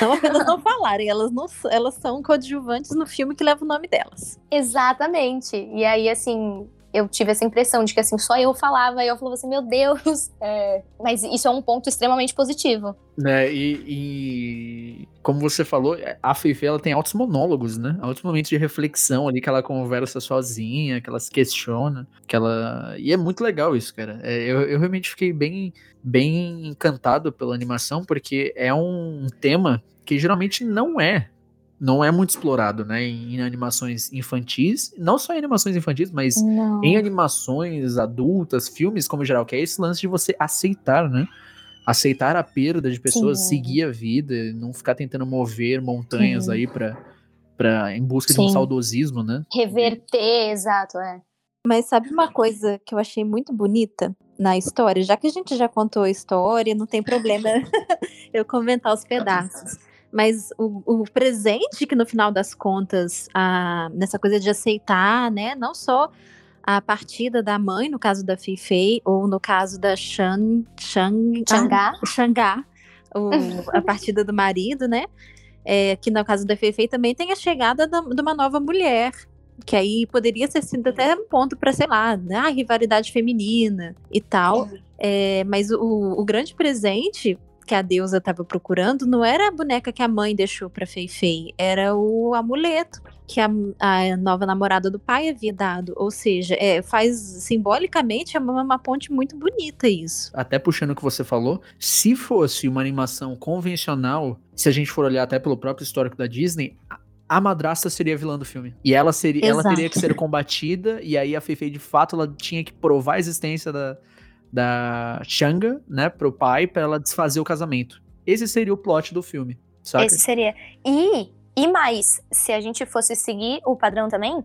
Não apenas não falarem, elas, não, elas são coadjuvantes no filme que leva o nome delas. Exatamente. E aí, assim, eu tive essa impressão de que, assim, só eu falava e eu falava assim, meu Deus. É, Mas isso é um ponto extremamente positivo. Né, e, e como você falou, a Feifei ela tem altos monólogos, né? Altos momentos de reflexão ali que ela conversa sozinha, que ela se questiona, que ela e é muito legal isso, cara. É, eu, eu realmente fiquei bem bem encantado pela animação porque é um tema que geralmente não é não é muito explorado, né? Em, em animações infantis, não só em animações infantis, mas Não. em animações adultas, filmes como geral, que é esse lance de você aceitar, né? Aceitar a perda de pessoas, Sim. seguir a vida, não ficar tentando mover montanhas Sim. aí pra, pra, em busca de um Sim. saudosismo, né? Reverter, exato, é. Mas sabe uma coisa que eu achei muito bonita na história? Já que a gente já contou a história, não tem problema eu comentar os pedaços. Mas o, o presente que no final das contas, a, nessa coisa de aceitar, né? Não só a partida da mãe, no caso da Fei ou no caso da Shan, Shang, Xangá. ah, Xangá, o- a partida do marido, né? É, que no caso da Fei também tem a chegada da- de uma nova mulher, que aí poderia ser sido até um ponto para, sei lá, né, a rivalidade feminina e tal. É, mas o, o grande presente que a deusa estava procurando não era a boneca que a mãe deixou para Fei Fei, era o amuleto que a, a nova namorada do pai havia dado. Ou seja, é, faz simbolicamente é uma, uma ponte muito bonita isso. Até puxando o que você falou, se fosse uma animação convencional, se a gente for olhar até pelo próprio histórico da Disney, a- madrasta seria a vilã do filme. E ela seria, ela Exato. teria que ser combatida, e aí a Feifei, de fato, ela tinha que provar a existência da, da Xanga, né, pro pai, pra ela desfazer o casamento. Esse seria o plot do filme, saca? Esse seria. E, e mais, se a gente fosse seguir o padrão também,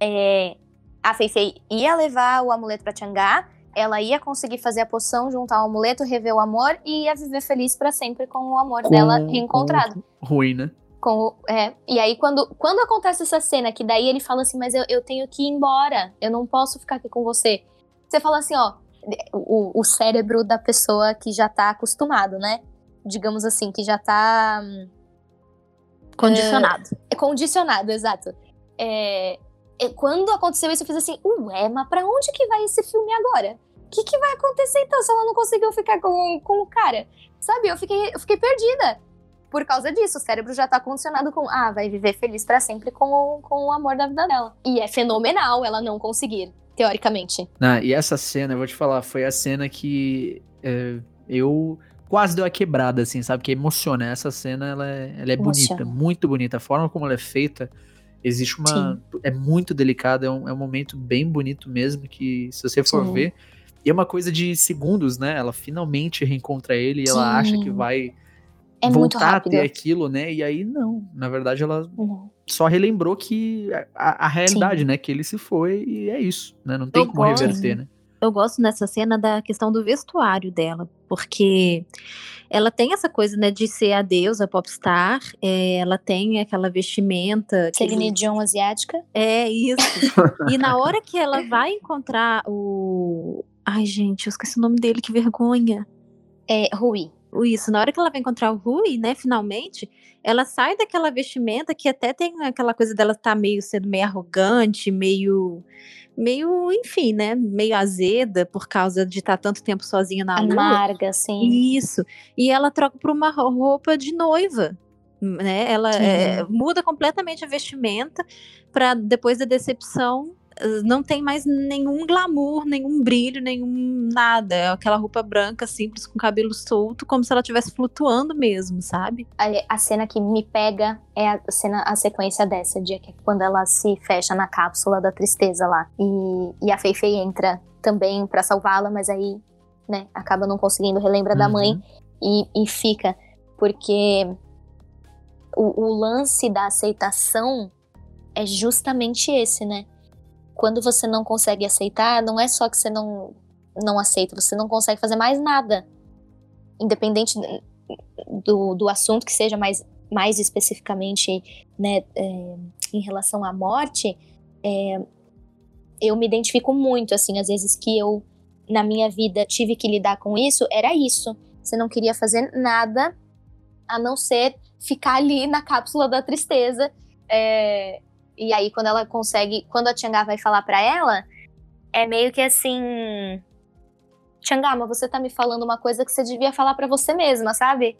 é, a Feifei ia levar o amuleto pra Changá, ela ia conseguir fazer a poção, juntar o amuleto, rever o amor e ia viver feliz pra sempre com o amor Com- dela reencontrado. ruim, né? Com, o- é, e aí, quando, quando acontece essa cena, que daí ele fala assim, mas eu, eu tenho que ir embora, eu não posso ficar aqui com você. Você fala assim, ó, o, o cérebro da pessoa que já tá acostumado, né? Digamos assim, que já tá hum, Condicionado. é condicionado, exato. É, quando aconteceu isso, eu fiz assim, ué, mas pra onde que vai esse filme agora? O que, que vai acontecer então se ela não conseguiu ficar com, com o cara? Sabe, eu fiquei, eu fiquei perdida. Por causa disso, o cérebro já tá condicionado com, ah, vai viver feliz para sempre com o, com o amor da vida dela. E é fenomenal ela não conseguir, teoricamente. Ah, e essa cena, eu vou te falar, foi a cena que é, eu quase deu a quebrada, assim, sabe? Que emociona. Essa cena, ela é, ela é bonita, muito bonita. A forma como ela é feita, existe uma. Sim. É muito delicada, é um, é um momento bem bonito mesmo, que se você for Sim. ver. E é uma coisa de segundos, né? Ela finalmente reencontra ele e Sim. ela acha que vai é voltar a ter aquilo, né? E aí, não. Na verdade, ela não. só relembrou que a, a realidade, Sim. né? Que ele se foi e é isso, né? Não tem eu como gosto, reverter, né? Eu gosto nessa cena da questão do vestuário dela, porque ela tem essa coisa, né, de ser a deusa popstar, é, ela tem aquela vestimenta... Celine Dion asiática. É, isso. e na hora que ela vai encontrar o... Ai, gente, eu esqueci o nome dele, que vergonha. É, Rui isso, na hora que ela vai encontrar o Rui, né, finalmente, ela sai daquela vestimenta que até tem aquela coisa dela estar tá meio sendo meio arrogante, meio meio, enfim, né, meio azeda por causa de estar tá tanto tempo sozinha na Amarga, lua. Amarga, sim. Isso. E ela troca por uma roupa de noiva, né? Ela é, muda completamente a vestimenta para depois da decepção não tem mais nenhum glamour, nenhum brilho, nenhum nada. É aquela roupa branca, simples, com cabelo solto, como se ela estivesse flutuando mesmo, sabe? A, a, cena que me pega é a cena, a sequência dessa, dia que é quando ela se fecha na cápsula da tristeza lá. E, e a Feifei entra também para salvá-la, mas aí, né, acaba não conseguindo relembrar uhum. da mãe uhum. e, e fica. Porque o, o lance da aceitação é justamente esse, né? Quando você não consegue aceitar, não é só que você não, não aceita, você não consegue fazer mais nada. Independente do, do assunto que seja mais, mais especificamente né, é, em relação à morte, é, eu me identifico muito, assim, às vezes que eu, na minha vida, tive que lidar com isso, era isso. Você não queria fazer nada a não ser ficar ali na cápsula da tristeza, é, e aí, quando ela consegue. Quando a Tiangá vai falar para ela, é meio que assim. Tiangá, mas você tá me falando uma coisa que você devia falar para você mesma, sabe?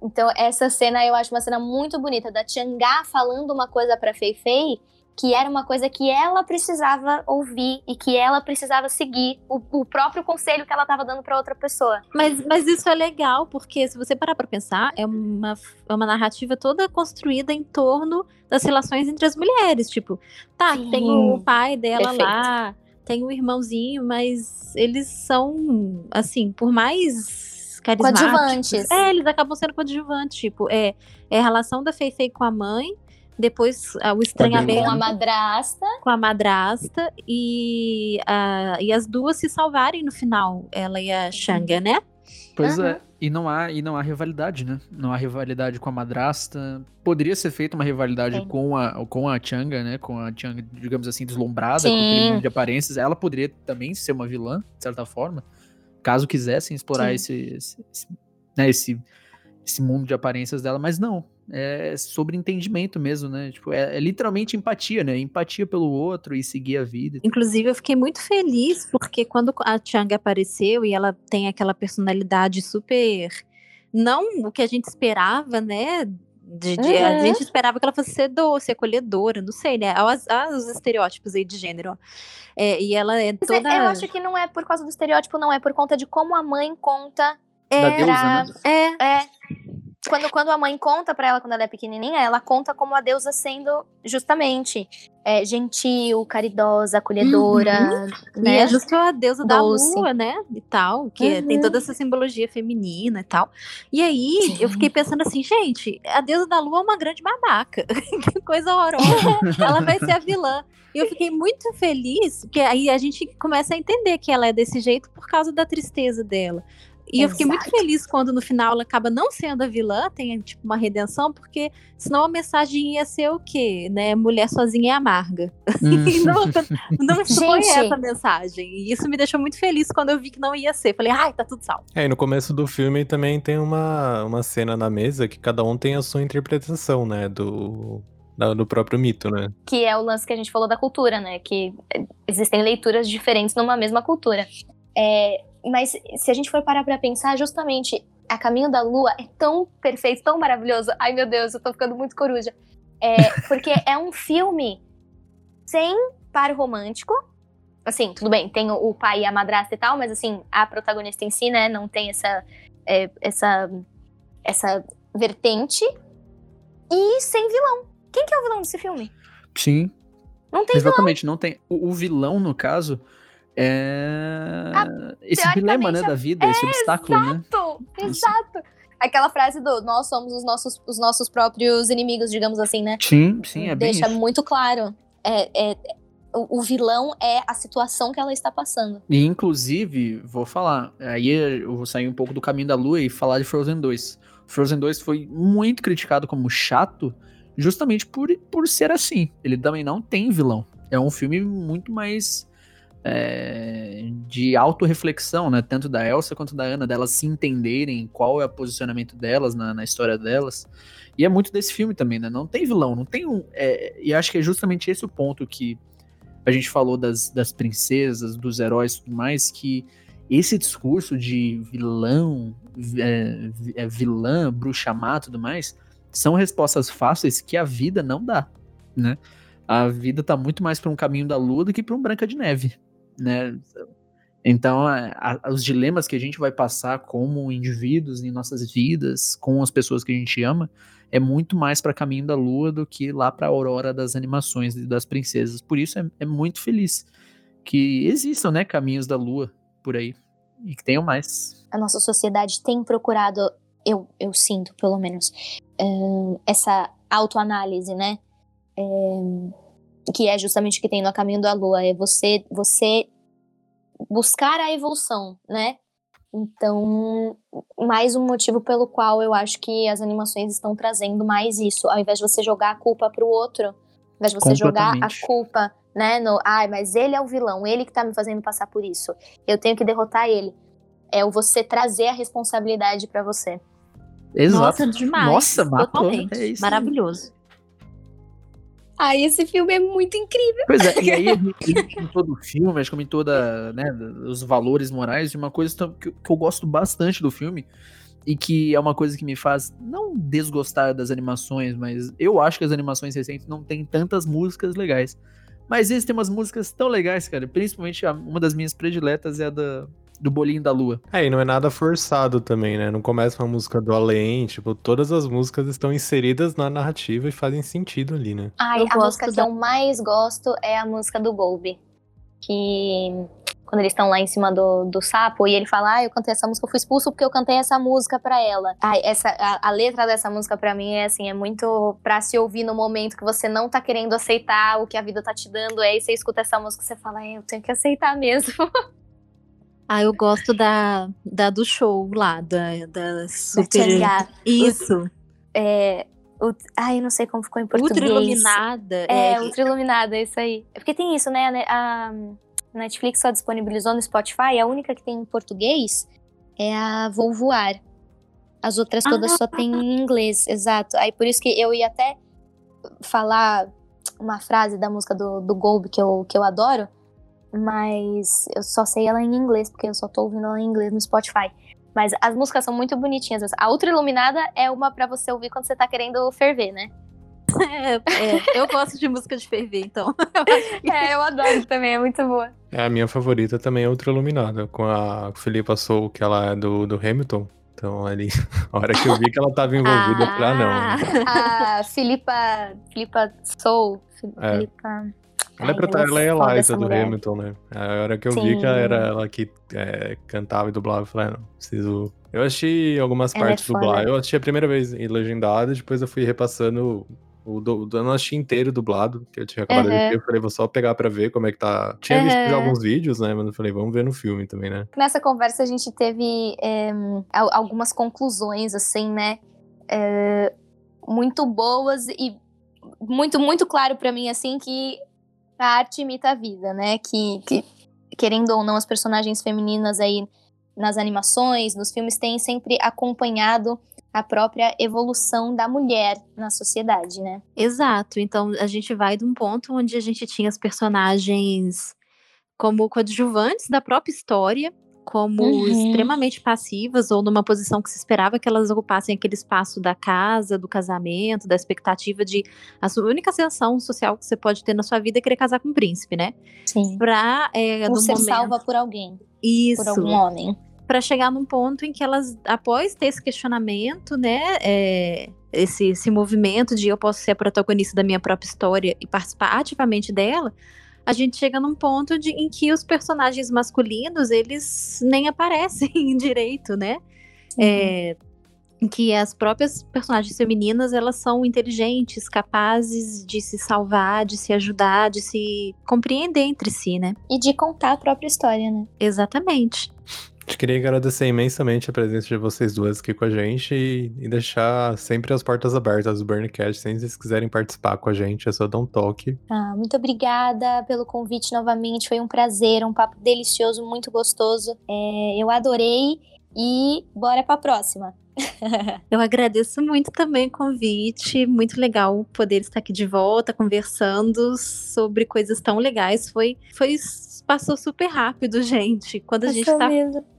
Então, essa cena eu acho uma cena muito bonita da Tiangá falando uma coisa pra Fei Fei que era uma coisa que ela precisava ouvir e que ela precisava seguir o, o próprio conselho que ela estava dando para outra pessoa. Mas, mas isso é legal, porque se você parar para pensar, é uma, é uma narrativa toda construída em torno das relações entre as mulheres. Tipo, tá, Sim. tem o pai dela Perfeito. lá, tem o irmãozinho, mas eles são, assim, por mais carismáticos. Coadjuvantes. É, eles acabam sendo coadjuvantes. Tipo, é, é a relação da Fei Fei com a mãe depois uh, o estranhamento com a madrasta. Com a madrasta e, uh, e as duas se salvarem no final, ela e a Shanga, né? Pois uhum. é, e não há e não há rivalidade, né? Não há rivalidade com a madrasta. Poderia ser feita uma rivalidade com a com a Changa, né? Com a Changa, digamos assim, deslumbrada, Sim. com mundo de aparências. Ela poderia também ser uma vilã, de certa forma, caso quisessem explorar esse, esse, esse, né, esse esse mundo de aparências dela, mas não é sobre entendimento mesmo, né? Tipo, é, é, literalmente empatia, né? Empatia pelo outro e seguir a vida. Inclusive, eu fiquei muito feliz porque quando a Chang apareceu e ela tem aquela personalidade super. Não o que a gente esperava, né? De, de, uhum. A gente esperava que ela fosse ser doce, acolhedora, não sei, né? Os, os estereótipos aí de gênero. É, e ela é, é toda. Eu acho que não é por causa do estereótipo, não, é por conta de como a mãe conta. É, da deusa, né? é, é quando, quando a mãe conta para ela quando ela é pequenininha, ela conta como a deusa sendo justamente é, gentil, caridosa, acolhedora. Uhum. Né? E é justo a deusa Doce. da lua, né? E tal, que uhum. tem toda essa simbologia feminina e tal. E aí Sim. eu fiquei pensando assim, gente, a deusa da lua é uma grande babaca. que coisa horrorosa. ela vai ser a vilã. E eu fiquei muito feliz, porque aí a gente começa a entender que ela é desse jeito por causa da tristeza dela. E Exato. eu fiquei muito feliz quando no final ela acaba não sendo a vilã, tem tipo uma redenção, porque senão a mensagem ia ser o quê? Né? Mulher sozinha é amarga. Hum. não, não foi essa mensagem. E isso me deixou muito feliz quando eu vi que não ia ser. Falei, ai, tá tudo salvo. É, e no começo do filme também tem uma, uma cena na mesa que cada um tem a sua interpretação, né? Do, do próprio mito, né? Que é o lance que a gente falou da cultura, né? Que existem leituras diferentes numa mesma cultura. É, mas se a gente for parar pra pensar, justamente A Caminho da Lua é tão perfeito, tão maravilhoso. Ai, meu Deus, eu tô ficando muito coruja. É, porque é um filme sem par romântico. Assim, tudo bem, tem o pai e a madrasta e tal, mas assim, a protagonista em si, né, não tem essa, é, essa, essa vertente. E sem vilão. Quem que é o vilão desse filme? Sim. Não tem Exatamente, vilão. não tem. O, o, vilão, no caso, é. Ah, esse dilema, né, da vida, é, esse obstáculo, exato, né? Exato, Aquela frase do nós somos os nossos, os nossos próprios inimigos, digamos assim, né? Sim, sim, é bem Deixa isso. muito claro. É, é, o, o vilão é a situação que ela está passando. E, inclusive, vou falar, aí eu vou sair um pouco do caminho da lua e falar de Frozen 2. Frozen 2 foi muito criticado como chato, justamente por, por ser assim. Ele também não tem vilão. É um filme muito mais é, de autorreflexão, né? Tanto da Elsa quanto da Ana, delas se entenderem qual é o posicionamento delas na, na história delas. E é muito desse filme também, né? Não tem vilão, não tem um. É, e acho que é justamente esse o ponto que a gente falou das, das princesas, dos heróis e tudo mais, que esse discurso de vilão, é, é, vilã, bruxa má tudo mais, são respostas fáceis que a vida não dá, né? A vida tá muito mais para um caminho da lua do que para um Branca de Neve, né? Então, a, a, os dilemas que a gente vai passar como indivíduos em nossas vidas, com as pessoas que a gente ama, é muito mais para Caminho da Lua do que lá para a Aurora das animações e das princesas. Por isso é, é, muito feliz que existam, né, caminhos da Lua por aí e que tenham mais. A nossa sociedade tem procurado, eu, eu sinto pelo menos, um, essa autoanálise, né? Um, que é justamente o que tem no Caminho da Lua, é você você buscar a evolução, né? Então, mais um motivo pelo qual eu acho que as animações estão trazendo mais isso, ao invés de você jogar a culpa pro outro, ao invés de você jogar a culpa, né, no, ai, ah, mas ele é o vilão, ele que tá me fazendo passar por isso. Eu tenho que derrotar ele. É o você trazer a responsabilidade para você. Exato. Nossa, demais. Nossa, matou. Totalmente. É isso Maravilhoso. Ai, esse filme é muito incrível. Pois é, e aí em todo o filme, acho que em toda, né, os valores morais, de uma coisa que eu gosto bastante do filme e que é uma coisa que me faz não desgostar das animações, mas eu acho que as animações recentes não têm tantas músicas legais. Mas existem umas músicas tão legais, cara, principalmente uma das minhas prediletas é a da do bolinho da lua. É, e não é nada forçado também, né? Não começa uma música do além, tipo, todas as músicas estão inseridas na narrativa e fazem sentido ali, né? Ai, eu a música da... que eu mais gosto é a música do Golby. Que quando eles estão lá em cima do, do sapo e ele fala, ah, eu cantei essa música, eu fui expulso porque eu cantei essa música pra ela. Ai, essa, a, a letra dessa música pra mim é assim, é muito pra se ouvir no momento que você não tá querendo aceitar o que a vida tá te dando, aí você escuta essa música e você fala, é, eu tenho que aceitar mesmo. Ah, eu gosto da, da do show lá, da, da super. Da Isso. O, é, o, ai, eu não sei como ficou em português. Ultra iluminada. É, é ultra iluminada, isso aí. É porque tem isso, né? A Netflix só disponibilizou no Spotify, a única que tem em português é a Vou Voar. As outras todas ah. só tem em inglês, exato. Aí por isso que eu ia até falar uma frase da música do, do Golbe que eu, que eu adoro, mas eu só sei ela em inglês, porque eu só tô ouvindo ela em inglês no Spotify. Mas as músicas são muito bonitinhas. A Ultra Iluminada é uma para você ouvir quando você tá querendo ferver, né? É, é, eu gosto de música de ferver, então. é, eu adoro também, é muito boa. É, a minha favorita também é Ultra Iluminada, com a Felipa Soul, que ela é do, do Hamilton. Então, ali, a hora que eu vi que ela tava envolvida, ah, eu falei, ah, não. A Filipa, Filipa Soul, Filipa... É. Ela, é, pra, ela é a Eliza do Hamilton, né? A hora que eu Sim. vi que era ela que é, cantava e dublava, eu falei, ah, não, preciso. Eu achei algumas ela é partes é dublado. Eu assisti a primeira vez em legendado, depois eu fui repassando o do, eu não assisti inteiro dublado, que eu tinha acabado uhum. de ver. Eu falei, vou só pegar pra ver como é que tá. Tinha uhum. visto alguns vídeos, né? Mas eu falei, vamos ver no filme também, né? Nessa conversa a gente teve é, algumas conclusões, assim, né? É, muito boas e muito, muito claro para mim, assim, que a arte imita a vida, né? Que, que, querendo ou não, as personagens femininas aí nas animações, nos filmes, têm sempre acompanhado a própria evolução da mulher na sociedade, né? Exato. Então a gente vai de um ponto onde a gente tinha as personagens como coadjuvantes da própria história, como uhum. extremamente passivas ou numa posição que se esperava que elas ocupassem aquele espaço da casa, do casamento, da expectativa de a sua única ascensão social que você pode ter na sua vida é querer casar com um príncipe, né? Sim. Pra, é, ou ser momento... salva por alguém. Isso. Por algum homem. Para chegar num ponto em que elas, após ter esse questionamento, né, é, esse, esse movimento de eu posso ser a protagonista da minha própria história e participar ativamente dela, a gente chega num ponto de, em que os personagens masculinos, eles nem aparecem direito, né? É, em que as próprias personagens femininas, elas são inteligentes, capazes de se salvar, de se ajudar, de se compreender entre si, né? E de contar a própria história, né? Exatamente. Eu queria agradecer imensamente a presença de vocês duas aqui com a gente e, e deixar sempre as portas abertas do Burncast. Se vocês quiserem participar com a gente, é só dar um toque. Ah, muito obrigada pelo convite novamente. Foi um prazer, um papo delicioso, muito gostoso. É, eu adorei e bora pra próxima. Eu agradeço muito também o convite, muito legal poder estar aqui de volta conversando sobre coisas tão legais. Foi, foi passou super rápido, gente. Quando a, gente tá,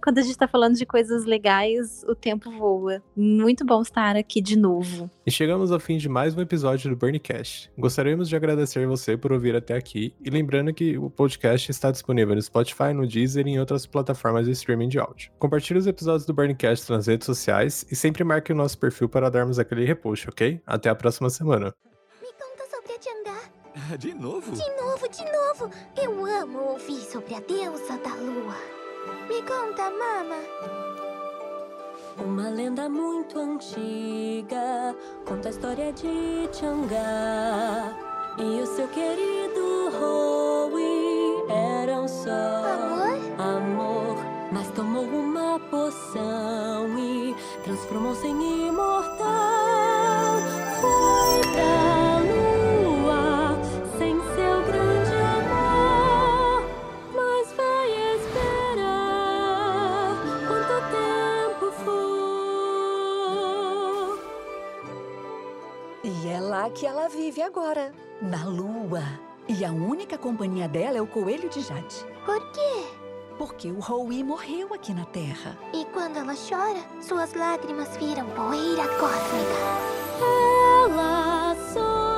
quando a gente tá falando de coisas legais, o tempo voa. Muito bom estar aqui de novo. E chegamos ao fim de mais um episódio do Burncast. Gostaríamos de agradecer você por ouvir até aqui e lembrando que o podcast está disponível no Spotify, no Deezer e em outras plataformas de streaming de áudio. Compartilhe os episódios do Burncast nas redes sociais e sempre marque o nosso perfil para darmos aquele repost, ok? Até a próxima semana. Me conta sobre a Tiangá. De novo? De novo, de novo. Eu amo ouvir sobre a deusa da lua. Me conta, mama. Uma lenda muito antiga conta a história de Tiangá. E o seu querido Howie eram só amor. Amor, mas tomou uma poção e transformou-se em imortal. Foi pra lua sem seu grande amor, mas vai esperar quanto tempo for. E é lá que ela vive agora, na Lua. E a única companhia dela é o coelho de Jade. Por quê? porque o Howie morreu aqui na Terra. E quando ela chora, suas lágrimas viram poeira cósmica. Ela só